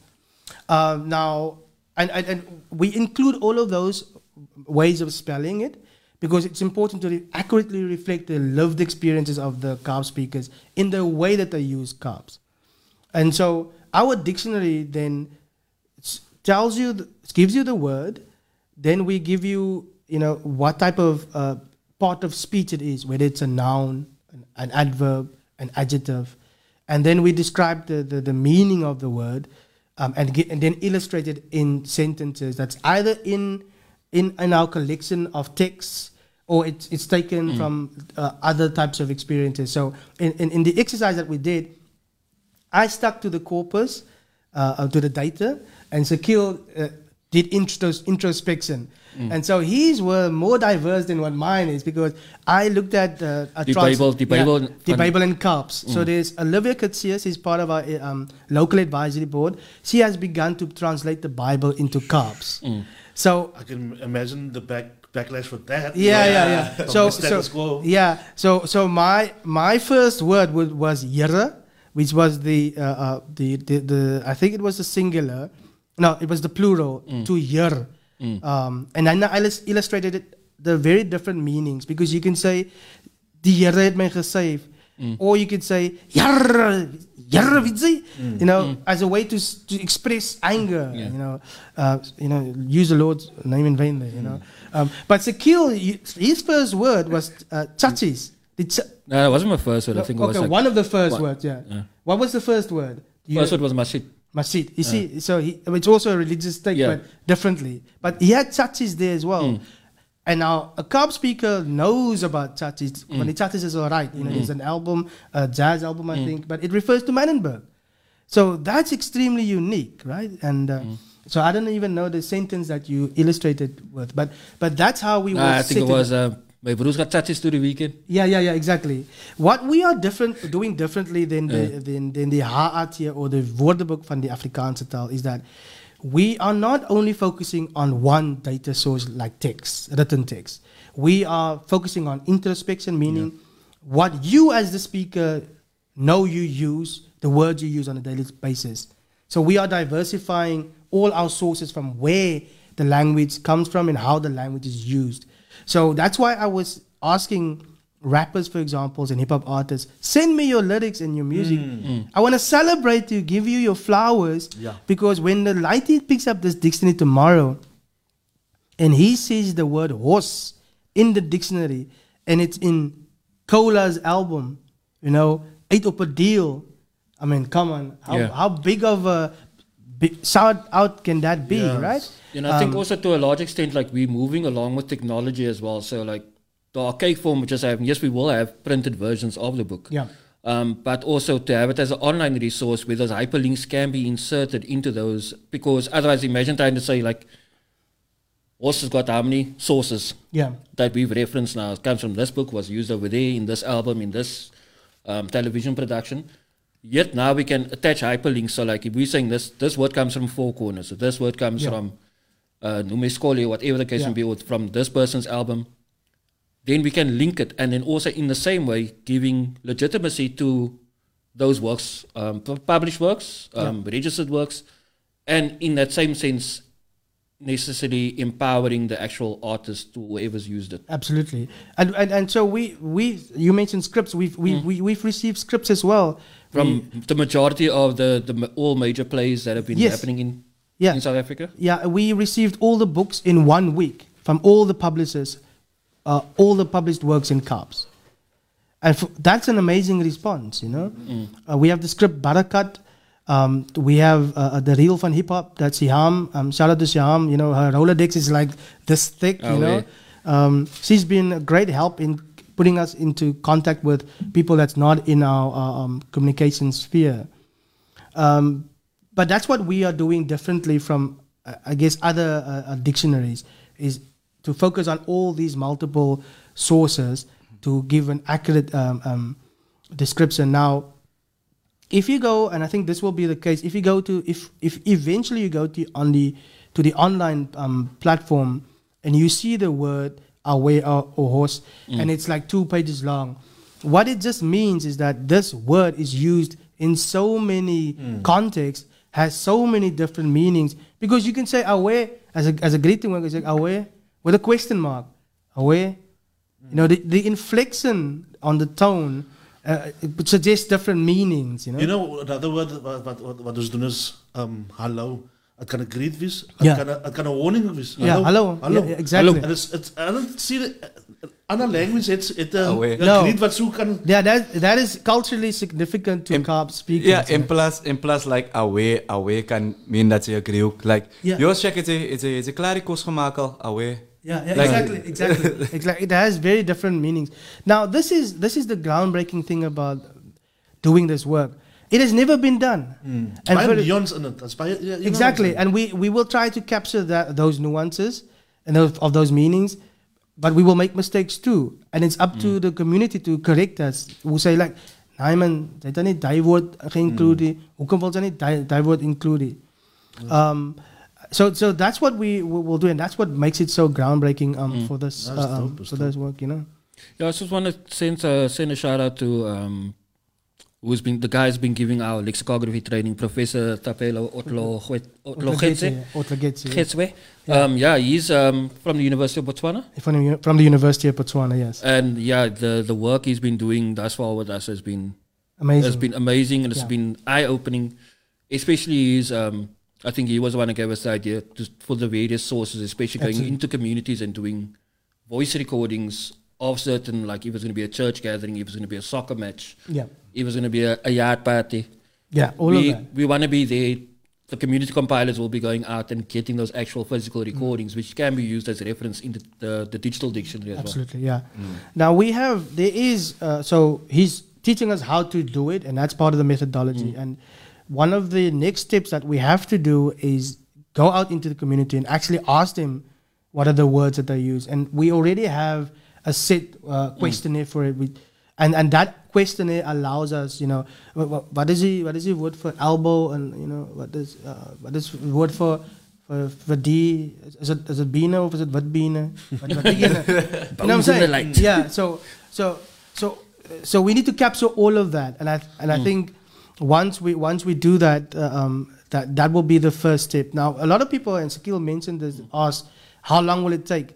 Speaker 4: Um, now, and, and and we include all of those ways of spelling it because it's important to re- accurately reflect the lived experiences of the Kaaps speakers in the way that they use Kaaps. And so our dictionary then tells you, the, gives you the word, then we give you, you know, what type of uh, part of speech it is, whether it's a noun, an, an adverb, an adjective, and then we describe the, the, the meaning of the word um, and, get, and then illustrate it in sentences. That's either in, in, in our collection of texts or it's, it's taken from uh, other types of experiences. So in, in, in the exercise that we did, I stuck to the corpus, uh, uh, to the data, and Sakil uh, did intros, introspection.
Speaker 1: Mm.
Speaker 4: And so his were more diverse than what mine is because I looked at uh, a
Speaker 1: The
Speaker 4: trans-
Speaker 1: Bible- the Bible
Speaker 4: the
Speaker 1: and-
Speaker 4: Bible and Kaaps. So there's Olivia Katsias, is part of our uh, um, local advisory board. She has begun to translate the Bible into Kaaps.
Speaker 1: Mm.
Speaker 4: So
Speaker 2: I can imagine the back backlash for that.
Speaker 4: yeah, yeah, yeah.
Speaker 2: From
Speaker 4: So, so yeah, so so my my first word was, was Yere, which was the, uh, uh, the the the I think it was the singular, no, it was the plural to Yer, um, and then I illustrated it the very different meanings because you can say die Here het my gesave, or you could say Here, Here weet jy? you know, as a way to to express anger,
Speaker 1: Yeah.
Speaker 4: you know, uh, you know, use the Lord's name in vain there, you know. Um, but Sakil, his first word was uh, chachis. The ch-
Speaker 1: No, that wasn't my first word. I think it was
Speaker 4: okay,
Speaker 1: like
Speaker 4: one of the first
Speaker 1: one-
Speaker 4: words, yeah.
Speaker 1: yeah.
Speaker 4: What was the first word? You-
Speaker 1: first word was masjid.
Speaker 4: Masjid. You see, so he, it's also a religious take,
Speaker 1: Yeah.
Speaker 4: but differently. But he had chachis there as well. Mm. And now a Kaaps speaker knows about chachis. When mm. the chachis is all right, you know, mm. there's an album, a jazz album, I think, but it refers to Mannenberg. So that's extremely unique, right? And uh, so I don't even know the sentence that you illustrated with, but but that's how we. Were
Speaker 1: I think it was uh, my broers got touches to the weekend.
Speaker 4: yeah, yeah, yeah, exactly. What we are different, doing differently than the
Speaker 1: Yeah.
Speaker 4: than, than HAT here or the Woordeboek van die Afrikaanse taal is that we are not only focusing on one data source like text, written text. We are focusing on introspection, meaning what you as the speaker know you use, the words you use on a daily basis. So we are diversifying all our sources from where the language comes from and how the language is used. So that's why I was asking rappers, for examples, and hip hop artists, send me your lyrics and your music. Mm. Mm. I want to celebrate you, give you your flowers.
Speaker 2: Yeah.
Speaker 4: Because when the lighty picks up this dictionary tomorrow and he sees the word horse in the dictionary and it's in Cola's album, you know, eight up a deal. I mean, come on. How,
Speaker 1: Yeah.
Speaker 4: how big of a big shout out can that be,
Speaker 2: Yes.
Speaker 4: right?
Speaker 1: You know, I think
Speaker 4: Um,
Speaker 1: also to a large extent, like we're moving along with technology as well. So, like the archaic form, which is having, yes, we will have printed versions of the book.
Speaker 4: Yeah.
Speaker 1: Um, but also to have it as an online resource where those hyperlinks can be inserted into those, because otherwise, imagine trying to say like, horse has got how many sources
Speaker 4: Yeah.
Speaker 1: that we've referenced now. It comes from this book, was used over there in this album, in this um, television production. Yet now we can attach hyperlinks. So like if we're saying this, this word comes from Four Corners, so this word comes
Speaker 4: Yeah.
Speaker 1: from uh, Numeskoli, whatever the case
Speaker 4: Yeah.
Speaker 1: may be, or from this person's album, then we can link it. And then also in the same way, giving legitimacy to those works, um, pu- published works, um, registered works, and in that same sense, necessarily empowering the actual artist to whoever's used it.
Speaker 4: Absolutely, and and, and so we we you mentioned scripts. We've we, we we've received scripts as well
Speaker 1: From the majority of the, the all major plays that have been
Speaker 4: Yes.
Speaker 1: happening in,
Speaker 4: Yeah.
Speaker 1: in South Africa.
Speaker 4: Yeah, we received all the books in one week from all the publishers, uh, all the published works in Kaaps. And that's an amazing response, you know. Uh, we have the script Barakat. Um, we have uh, uh, the reel van hip hop. That's Siham. Um, shout out to Siham. You know, her Rolodex is like this thick.
Speaker 1: Oh,
Speaker 4: you know, um, she's been a great help in putting us into contact with people that's not in our uh, um, communication sphere. Um, but that's what we are doing differently from, uh, I guess, other uh, uh, dictionaries, is to focus on all these multiple sources to give an accurate um, um, description. Now, if you go, and I think this will be the case, if you go to, if if eventually you go to on the to the online um, platform and you see the word away or, or horse, and it's like two pages long, what it just means is that this word is used in so many contexts, has so many different meanings. Because you can say away as a as a greeting you say away with a question mark, away. You know, the, the inflection on the tone uh, it suggests different meanings. You know.
Speaker 2: You know, another word wat, wat, wat ons doen is um, hallo. Het kan een greet wees. Het
Speaker 4: Ja.
Speaker 2: kan een- het kan een warning wees.
Speaker 4: Ja, hallo.
Speaker 2: Hallo.
Speaker 4: Ja, ja, exactly.
Speaker 2: En het, het, en het, zie je, ander language het, het een,
Speaker 5: Away.
Speaker 2: een
Speaker 4: No.
Speaker 2: greet wat zo kan...
Speaker 4: Yeah, that that is culturally significant to
Speaker 5: In-
Speaker 4: Kaaps speakers.
Speaker 5: Yeah, in
Speaker 4: right?
Speaker 5: plus, in plus, like away, away can mean that you agree. ook. Like,
Speaker 4: Yeah.
Speaker 5: yours check het, het, het, het klare koos gemaakt al, away.
Speaker 4: Yeah, yeah
Speaker 5: Like-
Speaker 4: exactly, exactly, exactly. It has very different meanings. Now, this is this is the groundbreaking thing about doing this work. It has never been done.
Speaker 2: And
Speaker 4: And
Speaker 2: by
Speaker 4: for-
Speaker 2: neons in it. That's by, yeah, you know what I'm
Speaker 4: exactly,
Speaker 2: saying?
Speaker 4: and we we will try to capture that those nuances and those, of those meanings, but we will make mistakes too, and it's up to the community to correct us. We'll say like, "Nee man, jy het dan nie daai woord geïnclude nie. Hoekom wil jy nie daai daai woord include? Um, so so that's what we will will do, and that's what makes it so groundbreaking um, for this
Speaker 2: That's
Speaker 4: uh, um,
Speaker 2: that's
Speaker 4: for this work, you know.
Speaker 1: Yeah, I just want to send, uh, send a shout out to um, who's been the guy who's been giving our lexicography training, Professor Thapelo Otlo Gwet- Otlo
Speaker 4: yeah.
Speaker 1: Getswe. Um, yeah, he's um, from the University of Botswana.
Speaker 4: From the, from the University of Botswana, yes.
Speaker 1: And yeah, the, the work he's been doing thus far with us has been
Speaker 4: Amazing.
Speaker 1: has been amazing and it's
Speaker 4: Yeah.
Speaker 1: been eye opening. Especially his, um, I think he was the one who gave us the idea to, for the various sources, especially going
Speaker 4: Absolutely.
Speaker 1: into communities and doing voice recordings of certain, like if it's going to be a church gathering, if it's going to be a soccer match,
Speaker 4: yeah,
Speaker 1: it was going to be a, a yard party.
Speaker 4: yeah, all
Speaker 1: we,
Speaker 4: of that.
Speaker 1: We want to be there. The community compilers will be going out and getting those actual physical recordings, which can be used as a reference in the, the, the digital dictionary as well.
Speaker 4: Absolutely, yeah. Now we have there is uh, so he's teaching us how to do it, and that's part of the methodology. And one of the next steps that we have to do is go out into the community and actually ask them what are the words that they use. And we already have a set uh, questionnaire for it. We, and and that questionnaire allows us, you know, what, what, what is the what is the word for elbow, and you know what is uh, what is word for for for D? Is it is it bina or is it wat bina? You know what I'm
Speaker 1: Bones in the
Speaker 4: saying? Yeah. So so so so we need to capture all of that, and I and I think once we once we do that, uh, um, that that will be the first step. Now, a lot of people, and Sakil mentioned this, ask how long will it take?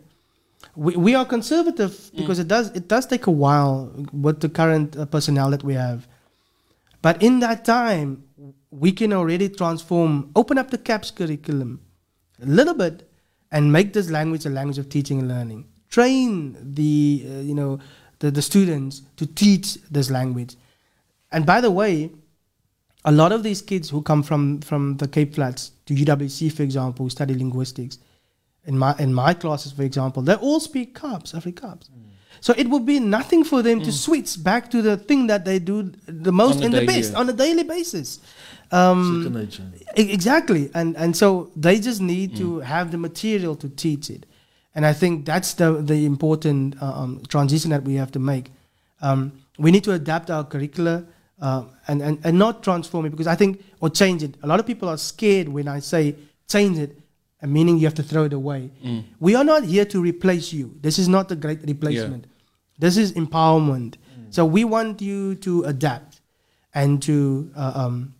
Speaker 4: We, we are conservative because it does it does take a while with the current uh, personnel that we have, but in that time we can already transform, open up the CAPS curriculum a little bit, and make this language a language of teaching and learning. Train the uh, you know the, the students to teach this language, and by the way, a lot of these kids who come from from the Cape Flats to UWC, for example, who study linguistics, in my in my classes, for example, they all speak Kaaps, Afrikaans. So it would be nothing for them to switch back to the thing that they do the most and the
Speaker 1: daily-
Speaker 4: best on a daily basis. Um, Exactly, and and so they just need to have the material to teach it, and I think that's the the important uh, um, transition that we have to make. Um, we need to adapt our curricula uh, and, and and not transform it because I think or change it. A lot of people are scared when I say change it, meaning you have to throw it away. We are not here to replace you. This is not a great replacement. This is empowerment. So we want you to adapt and to uh, um,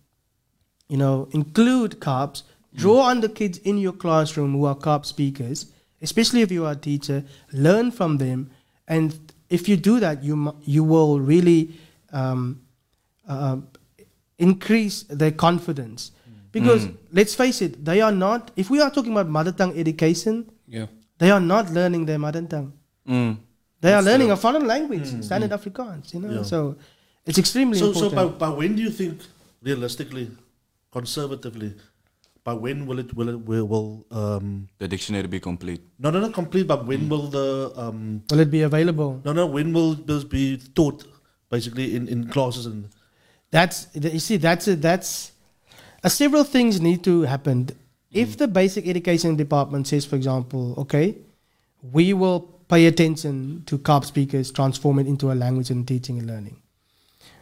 Speaker 4: you know, include Kaaps, draw on the kids in your classroom who are Kaaps speakers, especially if you are a teacher, learn from them, and if you do that, you you will really um, uh, increase their confidence. Because let's face it, they are not. If we are talking about mother tongue education,
Speaker 1: Yeah.
Speaker 4: they are not learning their mother tongue.
Speaker 5: Mm.
Speaker 4: They are learning a foreign language, standard Afrikaans. You know,
Speaker 2: Yeah.
Speaker 4: so it's extremely
Speaker 2: So, so
Speaker 4: important.
Speaker 2: by, by when do you think, realistically, conservatively, by when will it will it will, will um
Speaker 5: The dictionary be complete.
Speaker 2: no no not complete, but when will the um
Speaker 4: will it be available?
Speaker 2: no no when will this be taught basically in, in classes and
Speaker 4: That's you see that's it. That's uh, several things need to happen. If the basic education department says, for example, okay, we will pay attention to Kaaps speakers, transform it into a language and teaching and learning.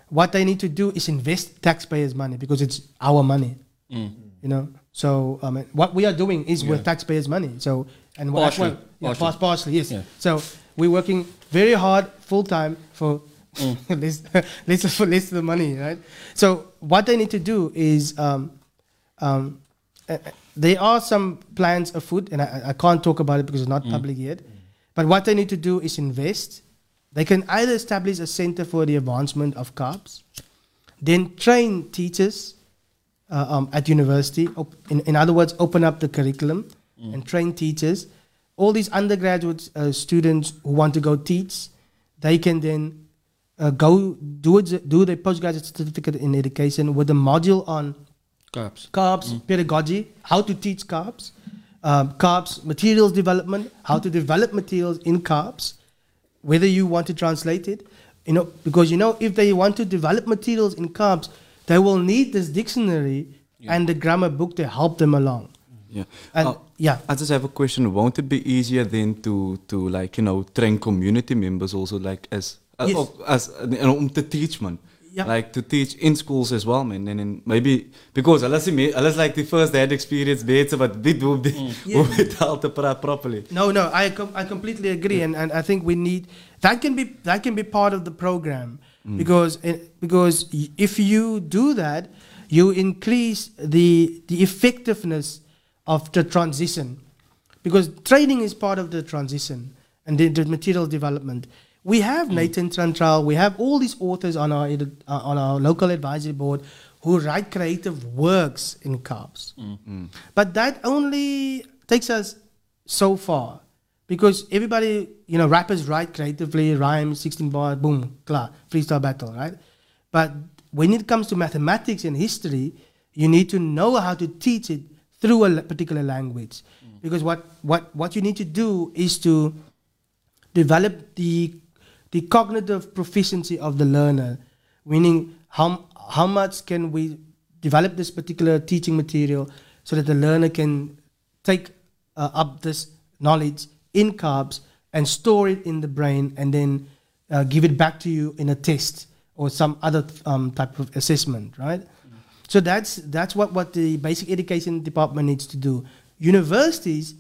Speaker 4: What they need to do is invest taxpayers' money because it's our money. You know, so um, what we are doing is with taxpayers' money. So and what,
Speaker 1: Partially,
Speaker 4: yeah,
Speaker 1: partially.
Speaker 4: partially, partially, yes.
Speaker 1: Yeah.
Speaker 4: So we're working very hard, full time for less, less for less of the money, right? So what they need to do is um, um, uh, uh, there are some plans afoot, and I, I can't talk about it because it's not public yet. But what they need to do is invest. They can either establish a center for the advancement of Kaaps, then train teachers uh, um, at university. Op- in, in other words, open up the curriculum and train teachers. All these undergraduate uh, students who want to go teach, they can then uh, go do it, do the postgraduate certificate in education with a module on
Speaker 1: Kaaps.
Speaker 4: Kaaps pedagogy, how to teach Kaaps, um, Kaaps materials development, how to develop materials in Kaaps, whether you want to translate it, you know, because you know if they want to develop materials in Kaaps, they will need this dictionary and the grammar book to help them along.
Speaker 5: Yeah.
Speaker 4: And
Speaker 5: Uh,
Speaker 4: yeah,
Speaker 5: I just have a question. Won't it be easier then to to like you know train community members also like as uh,
Speaker 4: Yes.
Speaker 5: as uh, um to teach man.
Speaker 4: Yeah.
Speaker 5: Like to teach in schools as well, man. And then maybe because unless me, unless like the first hand experience beter, but dit hoe
Speaker 4: Yeah.
Speaker 5: dit al te praat properly.
Speaker 4: no, no, I com- I completely agree, and, and I think we need that can be that can be part of the program because it, because if you do that, you increase the the effectiveness of the transition, because training is part of the transition and the, the material development. We have hmm. Nathan Trantraal, we have all these authors on our uh, on our local advisory board who write creative works in Kaaps. Hmm. Hmm. But that only takes us so far because everybody, you know, rappers write creatively, rhyme, 16 bars, boom, klar, freestyle battle, right? But when it comes to mathematics and history, you need to know how to teach it through a particular language. Because what, what, what you need to do is to develop the, the cognitive proficiency of the learner, meaning how, how much can we develop this particular teaching material so that the learner can take uh, up this knowledge in Kaaps and store it in the brain and then uh, give it back to you in a test or some other um, type of assessment, right? So that's that's what, what the basic education department needs to do. Universities,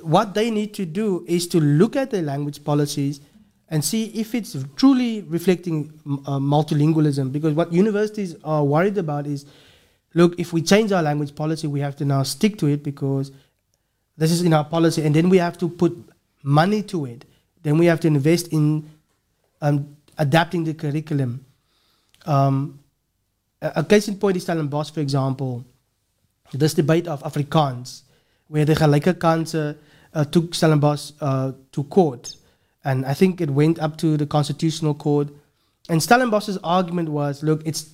Speaker 4: what they need to do is to look at their language policies and see if it's truly reflecting uh, multilingualism. Because what universities are worried about is, look, if we change our language policy, we have to now stick to it because this is in our policy, and then we have to put money to it. Then we have to invest in um, adapting the curriculum. Um, a, case in point is Stellenbosch, for example. This debate of Afrikaans, where the Gelyke Kanse uh, took Stellenbosch uh, to court, and I think it went up to the constitutional court. And Stellenbosch's argument was, look, it's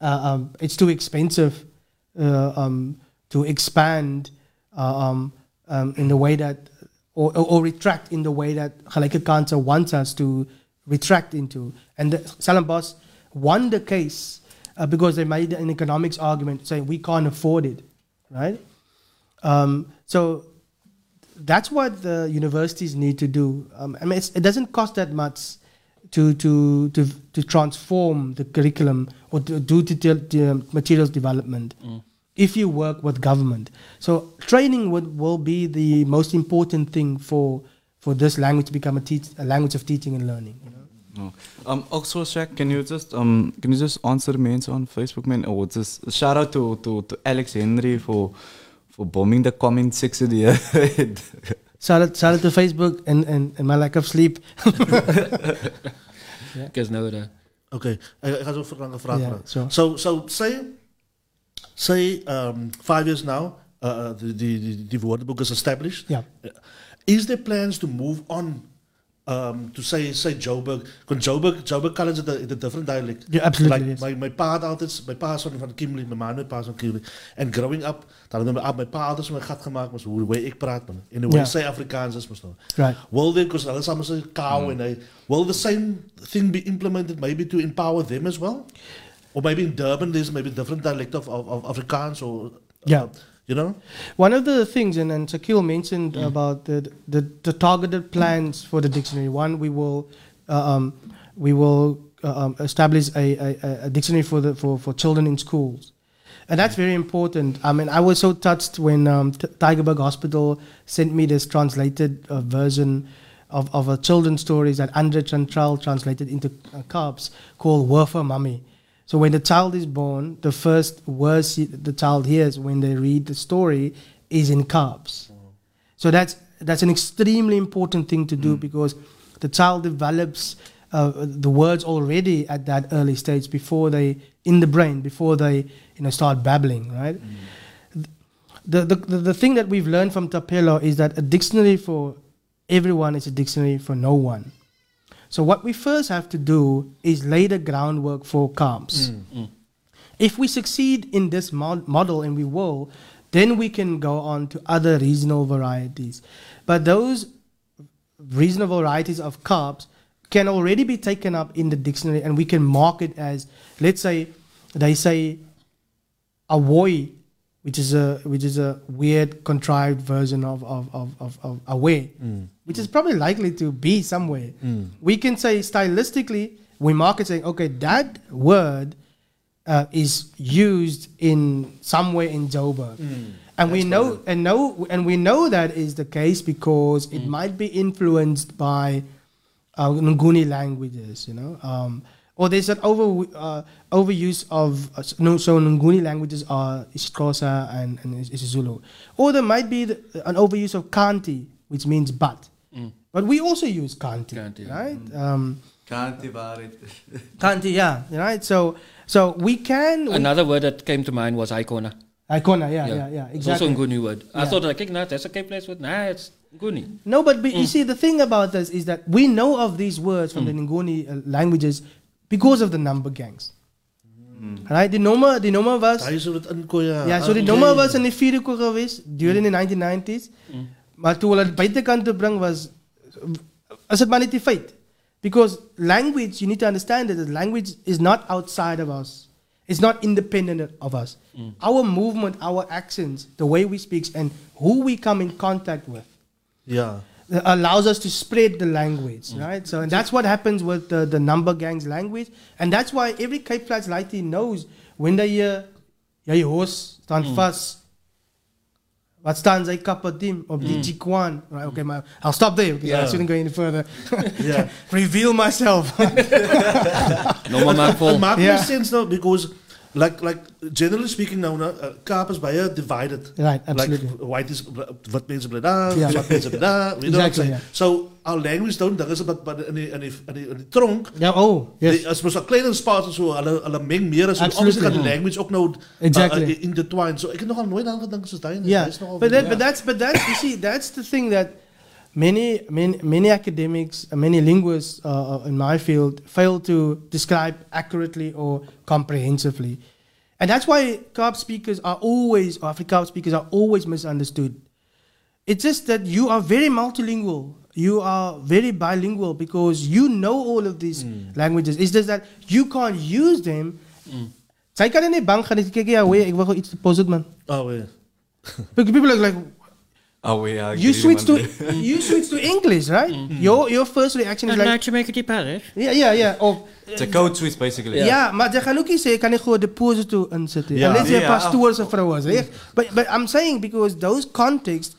Speaker 4: uh, um, it's too expensive uh, um, to expand uh, um, um, in the way that, or, or, or retract in the way that Gelyke Kanse wants us to retract into. And Stellenbosch won the case uh, because they made an economics argument saying we can't afford it, right? Um, so that's what the universities need to do. Um, I mean, it's, it doesn't cost that much to to to to transform the curriculum or to do the, the materials development if you work with government. So training would will be the most important thing for for this language to become a, teach, a language of teaching and learning. You know?
Speaker 5: No. Um, also, Shaq, can you just um, can you just answer the mains on Facebook, man? Or just shout out to, to, to Alex Henry for for bombing the comment section here.
Speaker 4: Shout out, shout out to Facebook and, and, and my lack of sleep.
Speaker 1: Because nou daar.
Speaker 2: Oké, ik ik ga zo een vraag vragen.
Speaker 4: zo.
Speaker 2: So, so say, say um, five years now, uh, uh, the, the, the, the woordenboek is established.
Speaker 4: yeah.
Speaker 2: Is there plans to move on um, to say say Joburg? Because Joburg, Joburg College is a, is a different dialect.
Speaker 4: Yeah, absolutely,
Speaker 2: Like
Speaker 4: yes.
Speaker 2: my, my pa had altijd, my pa is van, van Kimberley, mijn ma mijn pa is van Kimberley. En growing up, dan had mijn, mijn pa altijd zo'n gat gemaakt, maar hoe de way ik praat, man. In de way
Speaker 4: Ja.
Speaker 2: zij Afrikaans is, maar zo.
Speaker 4: Right.
Speaker 2: Will they, because alles allemaal say hmm. cow and they, will the same thing be implemented maybe to empower them as well? Or maybe in Durban there's maybe different dialect of, of, of Afrikaans or,
Speaker 4: Yeah.
Speaker 2: Uh, you know?
Speaker 4: One of the things, and, and Shaquille mentioned about the, the the targeted plans for the dictionary. One, we will uh, um, we will uh, um, establish a, a, a dictionary for the for, for children in schools, and that's very important. I mean, I was so touched when um, T- Tygerberg Hospital sent me this translated uh, version of of a children's stories that Andre Trantraal translated into uh, Kaaps called Werfer Mummy. So when the child is born, the first words the child hears when they read the story is in Kaaps. So that's that's an extremely important thing to do because the child develops uh, the words already at that early stage before they in the brain before they you know start babbling, right? The, the, the, the thing that we've learned from Thapelo is that a dictionary for everyone is a dictionary for no one. So what we first have to do is lay the groundwork for Kaaps. Mm, mm. If we succeed in this mod- model, and we will, then we can go on to other regional varieties. But those reasonable varieties of Kaaps can already be taken up in the dictionary and we can mark it as, let's say, they say away, which is a which is a weird contrived version of of of, of, of away, which is probably likely to be somewhere. We can say stylistically, we mark it saying, okay, that word uh, is used in somewhere in Joburg. And we know and know and we know that is the case because it might be influenced by uh, Nguni languages, you know. Um, or there's an over uh, overuse of uh, no, so Nguni languages are isiXhosa and, and is- isiZulu. Or there might be the, an overuse of Kanti, which means but. But we also use Kanti,
Speaker 1: Kanti,
Speaker 4: right? Mm. Um,
Speaker 5: Can't it.
Speaker 4: Kanti, yeah, right. So so we can. we-
Speaker 1: Another word that came to mind was Icona.
Speaker 4: Icona, yeah, yeah, yeah,
Speaker 1: It's also
Speaker 4: exactly.
Speaker 1: a Nguni word. I
Speaker 4: Yeah.
Speaker 1: thought, like, no, that's a Cape place word. Nah, it's Nguni.
Speaker 4: No, but, but you mm. see, the thing about this is that we know of these words from the mm. Nguni uh, languages because of the number gangs. Right? Die nommer, die nommer was.
Speaker 2: Daar is het in Koya.
Speaker 4: Ja, so die nommer was in die Fideco geweest during the 1990s. Maar toe hulle dit buitekant toe bring was dit maar net. Because language, you need to understand that language is not outside of us. It's not independent of us. Mm. Our movement, our actions, the way we speak, and who we come in contact with
Speaker 2: Ja.
Speaker 4: Uh, allows us to spread the language, mm. right? So, and that's what happens with the, the number gangs language, and that's why every Cape Flats lighty knows when they hear, ja, je hoos staan vast. Mm. Wat staan sy kappadim op die mm. Jikwan? Right, okay, maar I'll stop there because I shouldn't go any further.
Speaker 2: Yeah.
Speaker 4: Reveal myself.
Speaker 1: Nommer maak vol.
Speaker 2: Het maakt
Speaker 4: Ja.
Speaker 2: more sense now because, like, like generally speaking, now, uh, Kaap is divided.
Speaker 4: right, absolutely.
Speaker 2: Like, white is wat mensen bly daar,
Speaker 4: Ja.
Speaker 2: zwart mensen bly daar. weet je wat ik
Speaker 4: Exactly, ja.
Speaker 2: So our language don't, daar is wat- wat in die, in die, in die, in die tronk.
Speaker 4: ja, oh, yes.
Speaker 2: Die, as mens 'n kleiner of so, hulle hulle meng meer as obviously kan die language ook nou
Speaker 4: Exactly.
Speaker 2: uh, uh, intertwine. So ek het nogal nooit aan gedink soos daai.
Speaker 4: Yeah,
Speaker 2: Dis nogal-
Speaker 4: but that, but that's but that's you see that's the thing that many many many academics, uh, many linguists uh, uh, in my field fail to describe accurately or comprehensively, and that's why Kaap speakers are always or Afrikaans speakers are always misunderstood. It's just that you are very multilingual. You are very bilingual because you know all of these languages. It's just that you can't use them. Sy kan nie bang gaan nie. Kyk ja, hoe ek wil gou iets deposit man.
Speaker 2: Oh, yeah.
Speaker 4: Because people are like,
Speaker 5: Oh, yeah.
Speaker 4: you switch to you switch to English, right? Your your first reaction is like,
Speaker 1: je make it die Paris.
Speaker 4: yeah, yeah, yeah. Of
Speaker 5: It's a code switch, basically.
Speaker 4: ja, maar jy gaan ook nie sê kan ek gou 'n deposito insit nie.
Speaker 2: Ja.
Speaker 4: Unless jy 'n
Speaker 5: Ja.
Speaker 4: pastoor se vrou is, reg? But but I'm saying because those contexts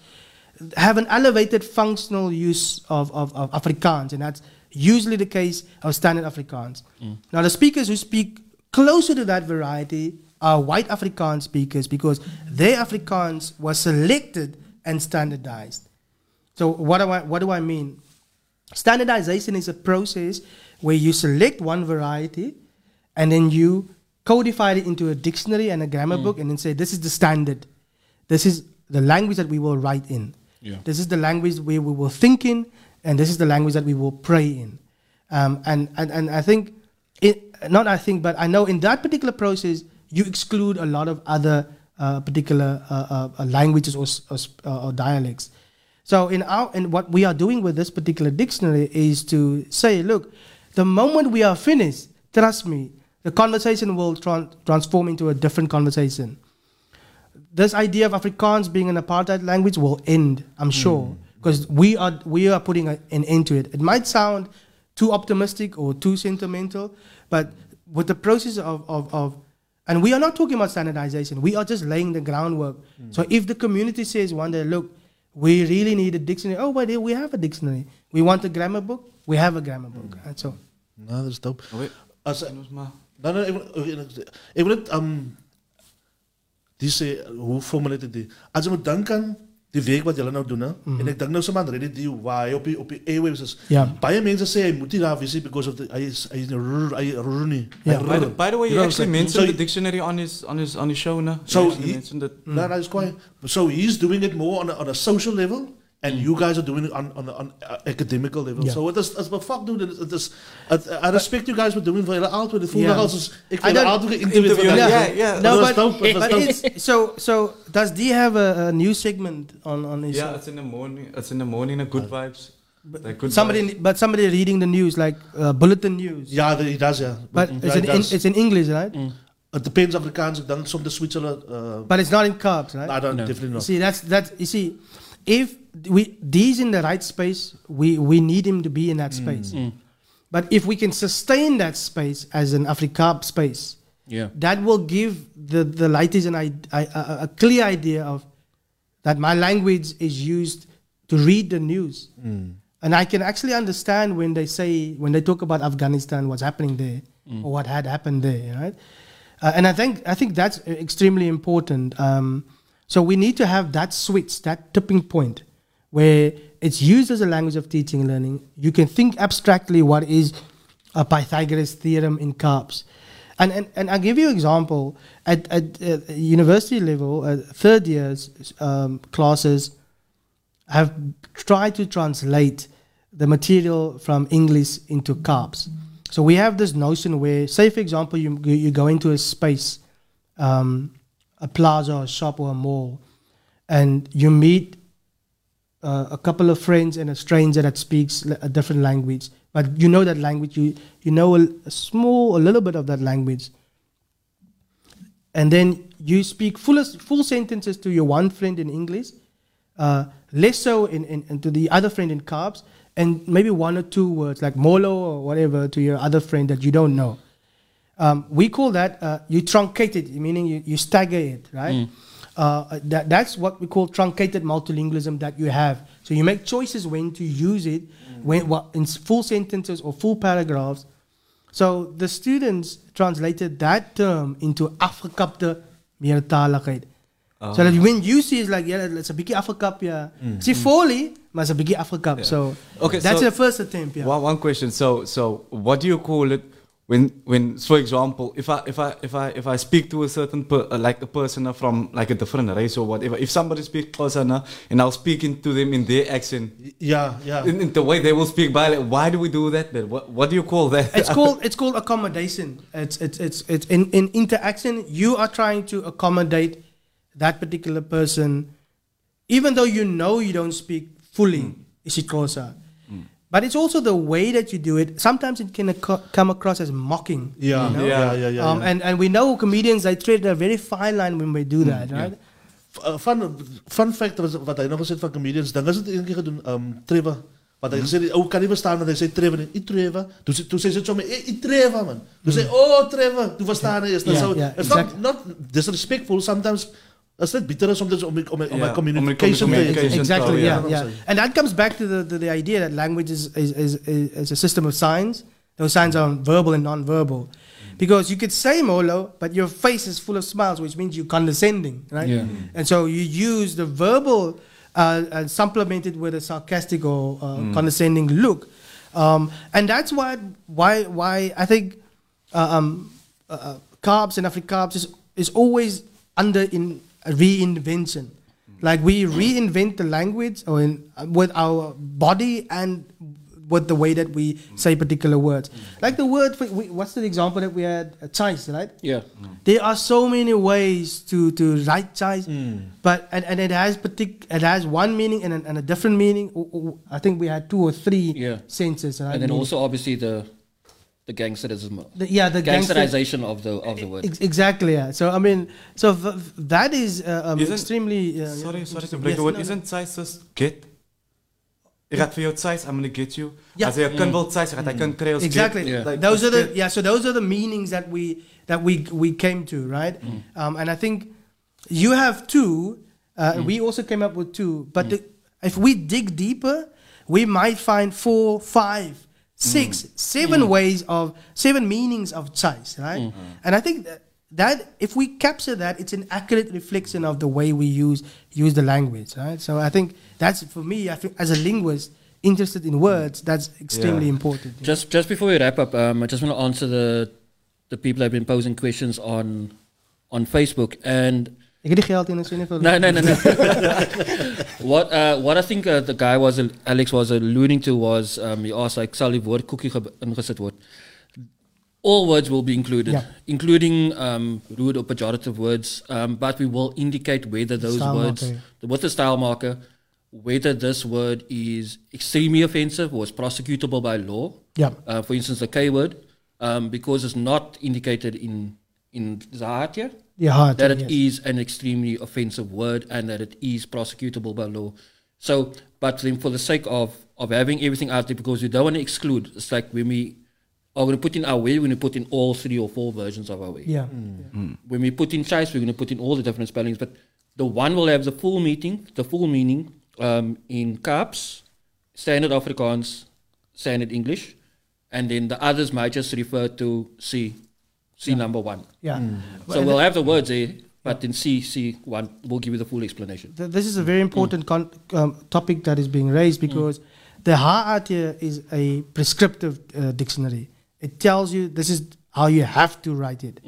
Speaker 4: have an elevated functional use of, of, of Afrikaans, and that's usually the case of standard Afrikaans. Now, the speakers who speak closer to that variety are white Afrikaans speakers because their Afrikaans was selected and standardized. So, what do I, what do I mean? Standardization is a process where you select one variety and then you codify it into a dictionary and a grammar book and then say, this is the standard. This is the language that we will write in.
Speaker 1: Yeah.
Speaker 4: This is the language where we will think in, and this is the language that we will pray in. Um, and, and, and I think, it, not I think, but I know in that particular process, you exclude a lot of other uh, particular uh, uh, uh, languages or, or, uh, or dialects. So in our and what we are doing with this particular dictionary is to say, look, the moment we are finished, trust me, the conversation will tran- transform into a different conversation. This idea of Afrikaans being an apartheid language will end, I'm sure, because we are we are putting a, an end to it. It might sound too optimistic or too sentimental, but with the process of, of, of and we are not talking about standardization. We are just laying the groundwork. So hmm. if the community says one day, look, we really need a dictionary. Oh, but we have a dictionary. We want a grammar book. We have a grammar book. Hmm. And so
Speaker 2: No, that's dope.
Speaker 5: Oh, wait.
Speaker 2: As
Speaker 5: Ons maar.
Speaker 2: Nou, nou, ek wil ek wil- ek wil net um die sê hoe formuleer dit? As jy moet dink aan die werk wat julle nou doen, hè? en ek dink nou sommer aan Reddit die waar hy op die op die airwaves is.
Speaker 4: Ja.
Speaker 2: Baie mense sê hy moet nie daar nie because of the hy is hy is rrr, hy rrr nie.
Speaker 4: Ja.
Speaker 5: By the, by the way,
Speaker 2: You
Speaker 5: you
Speaker 2: know,
Speaker 5: actually mentioned
Speaker 2: so-
Speaker 5: the dictionary on his on his on his show, no?
Speaker 2: So he-
Speaker 5: mentioned it.
Speaker 2: No, no, it's quite. So he's doing it more on a, on a social level, and you guys are doing it on on, the- on uh, academical level.
Speaker 4: Ja.
Speaker 2: So it is as we fuck doen, it is. It, I respect you guys for doing voor jullie altijd. Het voelde
Speaker 4: Ja.
Speaker 2: als als ik
Speaker 4: I
Speaker 2: voor jullie
Speaker 4: don't-
Speaker 2: altijd
Speaker 5: Interview,
Speaker 2: vandaag.
Speaker 5: yeah, yeah.
Speaker 4: no, but,
Speaker 2: dope,
Speaker 4: but it's, so so does D have a, a new segment on on his?
Speaker 5: Yeah, it's in the morning. It's in the morning. A good vibes. Like good
Speaker 4: somebody,
Speaker 5: vibes.
Speaker 4: but somebody reading the news like uh, bulletin news.
Speaker 2: Ja, he does, ja.
Speaker 4: But
Speaker 2: Ja,
Speaker 4: it's
Speaker 2: he
Speaker 4: in, in
Speaker 2: does.
Speaker 4: it's in English, right?
Speaker 2: it depends Afrikaans. Ik denk soms de switch hulle. Uh,
Speaker 4: But it's not in Kaaps, right?
Speaker 2: I don't
Speaker 1: No.
Speaker 2: definitely
Speaker 4: You
Speaker 2: not.
Speaker 4: see, that's that's you see, if we these in the right space, we we need him to be in that space. But if we can sustain that space as an Afrikaans space,
Speaker 1: Yeah.
Speaker 4: that will give the the lighties an I, I, a, a clear idea of that my language is used to read the news, and I can actually understand when they say when they talk about Afghanistan, what's happening there, or what had happened there, right? Uh, and I think I think that's extremely important. Um, so we need to have that switch, that tipping point, where it's used as a language of teaching and learning. You can think abstractly what is a Pythagoras theorem in Kaaps. And, and, and I'll give you an example. At, at, uh university level, uh, third years um, classes have tried to translate the material from English into Kaaps. So we have this notion where, say, for example, you, you you go into a space, um, a plaza, or a shop, or a mall, and you meet uh, a couple of friends and a stranger that speaks a different language, but you know that language, you, you know a, a small, a little bit of that language. And then you speak full, full sentences to your one friend in English, uh, less so in, in, in to the other friend in Kaaps, and maybe one or two words like molo or whatever to your other friend that you don't know. Um, we call that uh, you truncate it, meaning you, you stagger it, right? Uh, that, that's what we call truncated multilingualism that you have. So you make choices when to use it, when what, in full sentences or full paragraphs. So the students translated that term into afgekapte meertaligheid. So that when you see it's like, yeah, it's a biggie afgekap, yeah. See, fully, but it's a biggie afgekap. So
Speaker 5: Okay,
Speaker 4: that's
Speaker 5: so-
Speaker 4: the first attempt, yeah.
Speaker 5: One, one question. So, so what do you call it when, when, for example, if I, if I, if I, if I speak to a certain, per, uh, like a person from like a different race or whatever, if somebody speaks Xhosa and I'll speak into them in their accent,
Speaker 2: Yeah, yeah.
Speaker 5: in, in the way they will speak by, like, why do we do that? Then what, what do you call that?
Speaker 4: it's called it's called accommodation. It's it's it's it's in, in interaction. You are trying to accommodate that particular person, even though you know you don't speak fully isiXhosa. But it's also the way that you do it. Sometimes it can acco- come across as mocking.
Speaker 2: Yeah,
Speaker 4: you know?
Speaker 2: yeah, yeah, yeah.
Speaker 4: um,
Speaker 2: yeah.
Speaker 4: And and we know comedians they tread a very fine line when they do that, right?
Speaker 2: F- uh, fun, fun fact was, wat hy nou gesê van comedians, dan is het een keer gedoen, um, Trevor, wat hy gesê het, ou kan nie verstaan dat hy sê Trevor, "I Trevor, toe, sê- toe sê het sommer, "Eh, I Trevor man, toe sê, oh Trevor, toe verstaan hy is,
Speaker 4: Ja,
Speaker 2: so, it's not, not disrespectful, sometimes, is dit bitter is om dit om, om, om, om
Speaker 5: Ja,
Speaker 2: my communication
Speaker 5: om communication
Speaker 4: exactly
Speaker 5: so,
Speaker 4: yeah.
Speaker 2: Yeah.
Speaker 4: yeah and that comes back to the, the, the idea that language is, is, is, is, is a system of signs. Those signs are verbal and non-verbal. Because you could say molo but your face is full of smiles which means you're condescending right?
Speaker 1: Yeah.
Speaker 4: and so you use the verbal uh, and supplement it with a sarcastic or uh, condescending look. Um, and that's why why why I think uh, um, uh, uh, Kaaps and Afrikaaps is, is always under in a reinvention. Like we reinvent the language or in, uh, with our body and with the way that we say particular words. Like the word, for, we, what's the example that we had? Uh, choice, right?
Speaker 1: Yeah.
Speaker 4: There are so many ways to, to write choice, but and, and it has partic- it has one meaning and a, and a different meaning. I think we had two or three
Speaker 1: Yeah.
Speaker 4: senses. Right?
Speaker 1: And then also obviously the the gangsterism,
Speaker 4: the, yeah, the gangster-
Speaker 1: gangsterization of the of the word.
Speaker 4: Ex- exactly. Yeah. So I mean, so v- v- that is uh, um,
Speaker 5: Isn't-
Speaker 4: extremely. Uh,
Speaker 5: sorry, sorry to break
Speaker 4: Yes,
Speaker 5: the word.
Speaker 4: no, no.
Speaker 5: Isn't size just get? Ik ga voor jou size, I'm gonna get you.
Speaker 4: Ja.
Speaker 5: Als je een kind wilt size, gaat hij kan krijgen als
Speaker 4: Exactly.
Speaker 1: Yeah.
Speaker 5: Like,
Speaker 4: those are the yeah. So those are the meanings that we that we we came to right, um, and I think you have two. Uh, We also came up with two, but the, if we dig deeper, we might find four, five, six, mm-hmm. seven mm-hmm. ways of seven meanings of choice, right? Mm-hmm. And I think that, that if we capture that, it's an accurate reflection of the way we use use the language, right? So I think that's for me. I think as a linguist interested in words, that's extremely
Speaker 5: Yeah.
Speaker 4: important. yeah.
Speaker 1: Just just before we wrap up, um, I just want to answer the the people have been posing questions on on Facebook and
Speaker 4: Ik die geld in een zin van.
Speaker 1: no no no no. what uh, what I think uh, the guy was Alex was alluding to was um, he asked like sal die woord koekie ingesit word. All words will be included,
Speaker 4: Yeah.
Speaker 1: including um, rude or pejorative words, um, but we will indicate whether those
Speaker 4: Style
Speaker 1: words,
Speaker 4: marker,
Speaker 1: with the style marker, whether this word is extremely offensive or is prosecutable by law.
Speaker 4: Yeah.
Speaker 1: Uh, for instance, the K word, um, because it's not indicated in in Zahatia,
Speaker 4: Yeah, hard.
Speaker 1: that it
Speaker 4: yes.
Speaker 1: is an extremely offensive word and that it is prosecutable by law. So, but then for the sake of, of having everything out there, because we don't want to exclude, it's like when we are going to put in our way, we're going to put in all three or four versions of our way.
Speaker 4: Yeah.
Speaker 1: When we put in choice, we're going to put in all the different spellings, but the one will have the full meaning, the full meaning um, in Kaaps, standard Afrikaans, standard English, and then the others might just refer to C, C number one.
Speaker 4: Yeah.
Speaker 1: So we'll have the words there, but in C, C one, we'll give you the full explanation.
Speaker 4: Th- this is a very important con- um, topic that is being raised because the HAT is a prescriptive uh, dictionary. It tells you this is how you have to write it,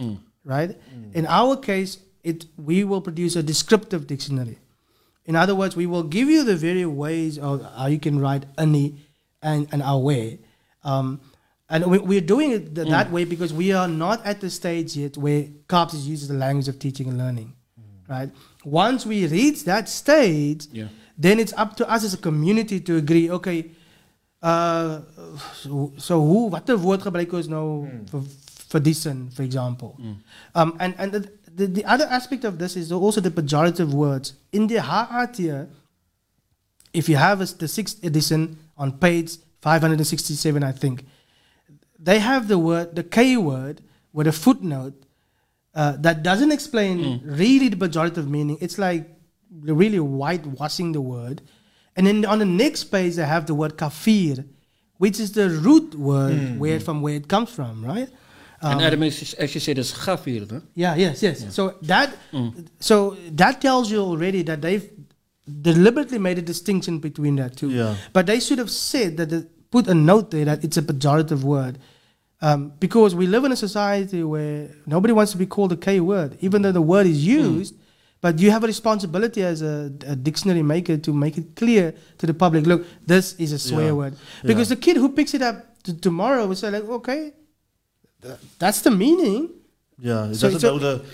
Speaker 4: right? In our case, it we will produce a descriptive dictionary. In other words, we will give you the very ways of how you can write any and, and our way. Um, and we, we're doing it th- that way because we are not at the stage yet where Kaaps is used as the language of teaching and learning, right? Once we reach that stage,
Speaker 1: Yeah.
Speaker 4: then it's up to us as a community to agree, okay, uh, so, so hoe, wat de woord gebruiken nou vir, vir die sin, for example. Um, and and the, the, the other aspect of this is also the pejorative words. In the HAT, if you have a, the sixth edition on page 567, I think, they have the word, the K word, with a footnote uh, that doesn't explain mm. really the pejorative meaning. It's like really whitewashing the word. And then on the next page, they have the word kafir, which is the root word mm. where from where it comes from, right?
Speaker 1: and um, Adam, as as you said, is gafir, no?
Speaker 4: Yeah, yes, yes. So that mm. so that tells you already that they've deliberately made a distinction between that two.
Speaker 2: Yeah.
Speaker 4: But they should have said that the, put a note there that it's a pejorative word. Um, because we live in a society where nobody wants to be called a K word, even though the word is used. But you have a responsibility as a, a dictionary maker to make it clear to the public. Look, this is a swear
Speaker 2: Yeah.
Speaker 4: word. Because the kid who picks it up t- tomorrow will say like, okay, th- that's the meaning.
Speaker 2: Yeah, it
Speaker 4: So-
Speaker 2: doesn't
Speaker 4: so
Speaker 2: know the.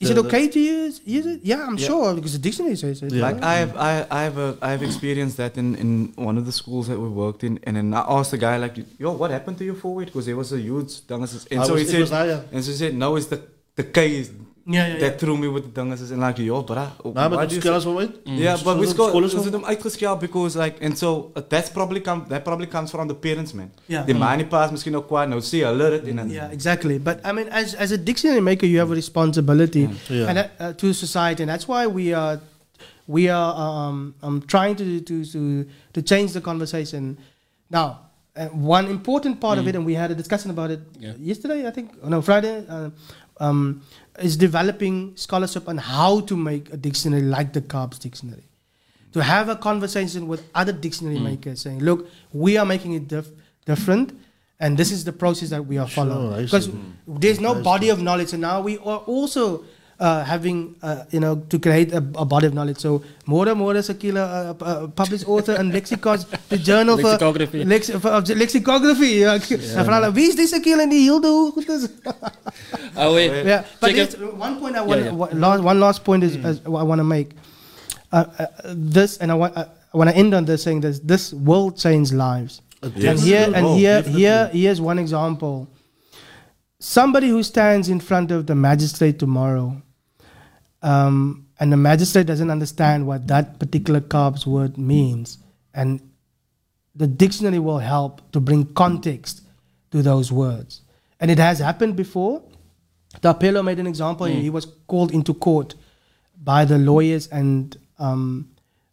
Speaker 4: Is
Speaker 2: the-
Speaker 4: it okay to use use it? Yeah, I'm sure because the dictionary says it.
Speaker 2: Yeah.
Speaker 5: Like I have, I, I have, a, I have experienced that in, in one of the schools that we worked in, and then I asked the guy like, "Yo, what happened to your forward?" Because there was a huge dangas, and
Speaker 2: I
Speaker 5: so
Speaker 2: was-
Speaker 5: he said,
Speaker 2: was yeah.
Speaker 5: and so he said, "No, it's the the K is
Speaker 4: Yeah, yeah,
Speaker 5: that threw me with the dangas," and like, "Yo, bruh,
Speaker 2: Nou,
Speaker 5: why
Speaker 2: maar
Speaker 5: do you
Speaker 2: skills
Speaker 5: say-
Speaker 2: wel weet.
Speaker 5: Yeah, but we
Speaker 2: School-
Speaker 5: scored.
Speaker 2: school is
Speaker 5: We
Speaker 2: wel-
Speaker 5: them uitgeschaald because like, and so uh, that's probably come, that probably comes from the parents, man.
Speaker 4: Yeah.
Speaker 5: Die ma nie pas miskien ook kwaad nou sê hulle dit en dan
Speaker 4: Yeah, exactly. But I mean, as, as a dictionary maker, you have a responsibility
Speaker 2: Yeah.
Speaker 4: and uh, to society, and that's why we are we are um, um, trying to, to to to change the conversation. Now, uh, one important part of it, and we had a discussion about it
Speaker 1: Yeah.
Speaker 4: yesterday, I think, oh, no, Friday, uh, um, is developing scholarship on how to make a dictionary like the Kaaps dictionary. To have a conversation with other dictionary makers saying, look, we are making it dif- different, and this is the process that we are following. Because
Speaker 2: see.
Speaker 4: there's no body of knowledge, and now we are also uh, having, uh, you know, to create a, a body of knowledge. So, Mora Mora Sakila, uh, uh, published author and Lexikos, the journal for
Speaker 1: Lexicography.
Speaker 4: lex, for, lexicography. Ja. En van wie is die Sakila en die Hilde? Hoe
Speaker 1: Oh, wait.
Speaker 4: yeah, but
Speaker 1: Check
Speaker 4: one point I want,
Speaker 1: Yeah, yeah.
Speaker 4: One, last, one last point is, is what I want to make. Uh, uh, this, and I want, uh, I want to end on this saying this: this will change lives. And here, and
Speaker 2: Oh,
Speaker 4: here,
Speaker 2: definitely.
Speaker 4: here, here's one example. Somebody who stands in front of the magistrate tomorrow, um, and the magistrate doesn't understand what that particular Kaaps word means, and the dictionary will help to bring context to those words. And it has happened before. Thapelo made an example. He was called into court by the lawyers and um,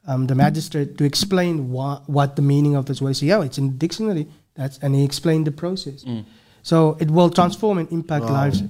Speaker 4: um, the magistrate to explain wha- what the meaning of this word is. Yeah, it's in the dictionary. That's and he explained the process. So it will transform and impact
Speaker 2: Wow.
Speaker 4: lives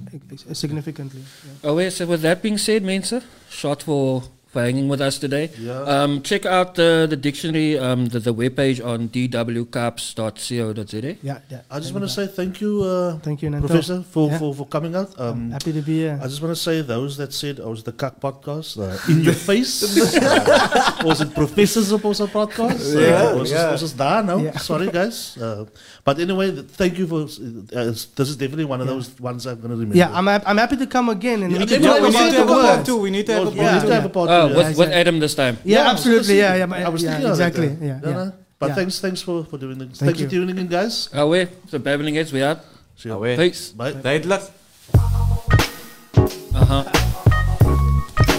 Speaker 4: significantly. Yeah.
Speaker 1: Oh, wait, so with that being said, Mensa, short for, for hanging with us today.
Speaker 2: Yeah.
Speaker 1: Um, check out the, the dictionary, um, the, the webpage on dwcaps.co.za.
Speaker 4: Yeah, yeah.
Speaker 2: I just want to say thank you, uh,
Speaker 4: Thank you, Nantal.
Speaker 2: Professor, for,
Speaker 4: Yeah.
Speaker 2: for, for coming out. Um,
Speaker 4: Happy to be here.
Speaker 2: I just want to say those that said I was the Kak podcast uh, in your face. was it professors op onze podcast?
Speaker 5: Yeah,
Speaker 2: uh, was,
Speaker 5: yeah.
Speaker 2: was het daar? No,
Speaker 4: Yeah.
Speaker 2: sorry guys. Uh, but anyway, th- thank you for. Uh, this is definitely one of those ones I'm going to remember.
Speaker 4: Yeah, I'm, hap- I'm happy to come again and
Speaker 2: Yeah,
Speaker 4: we can
Speaker 2: yeah,
Speaker 4: talk
Speaker 2: we
Speaker 5: we
Speaker 2: need
Speaker 5: need to
Speaker 2: to
Speaker 5: have a part
Speaker 4: words.
Speaker 5: two. We need to have a
Speaker 2: we
Speaker 5: part two.
Speaker 2: To have a part two,
Speaker 1: with,
Speaker 2: yeah.
Speaker 1: with Adam this time.
Speaker 4: Yeah,
Speaker 2: I
Speaker 4: absolutely. Yeah, yeah,
Speaker 2: I was thinking of
Speaker 4: exactly.
Speaker 2: uh,
Speaker 4: Yeah,
Speaker 2: no,
Speaker 4: yeah.
Speaker 2: But
Speaker 4: Yeah.
Speaker 2: thanks, thanks for, for doing this.
Speaker 4: Thank
Speaker 2: Thank, you
Speaker 4: you.
Speaker 2: tuning in, guys.
Speaker 1: Oh, wait, so babbling heads, we out.
Speaker 2: See you.
Speaker 5: Away.
Speaker 1: Peace.
Speaker 2: Bye.
Speaker 5: Duidelijk.
Speaker 1: Aha.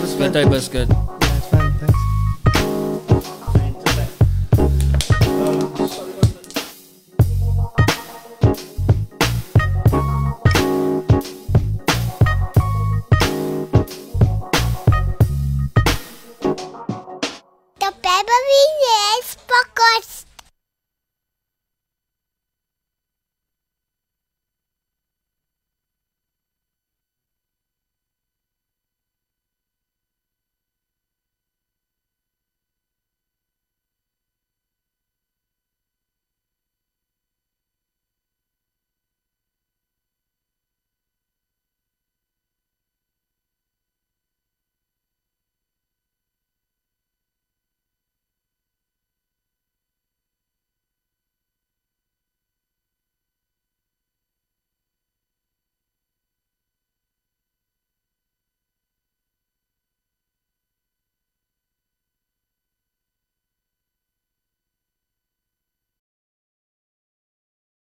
Speaker 2: Dis
Speaker 1: Good day, biscuit.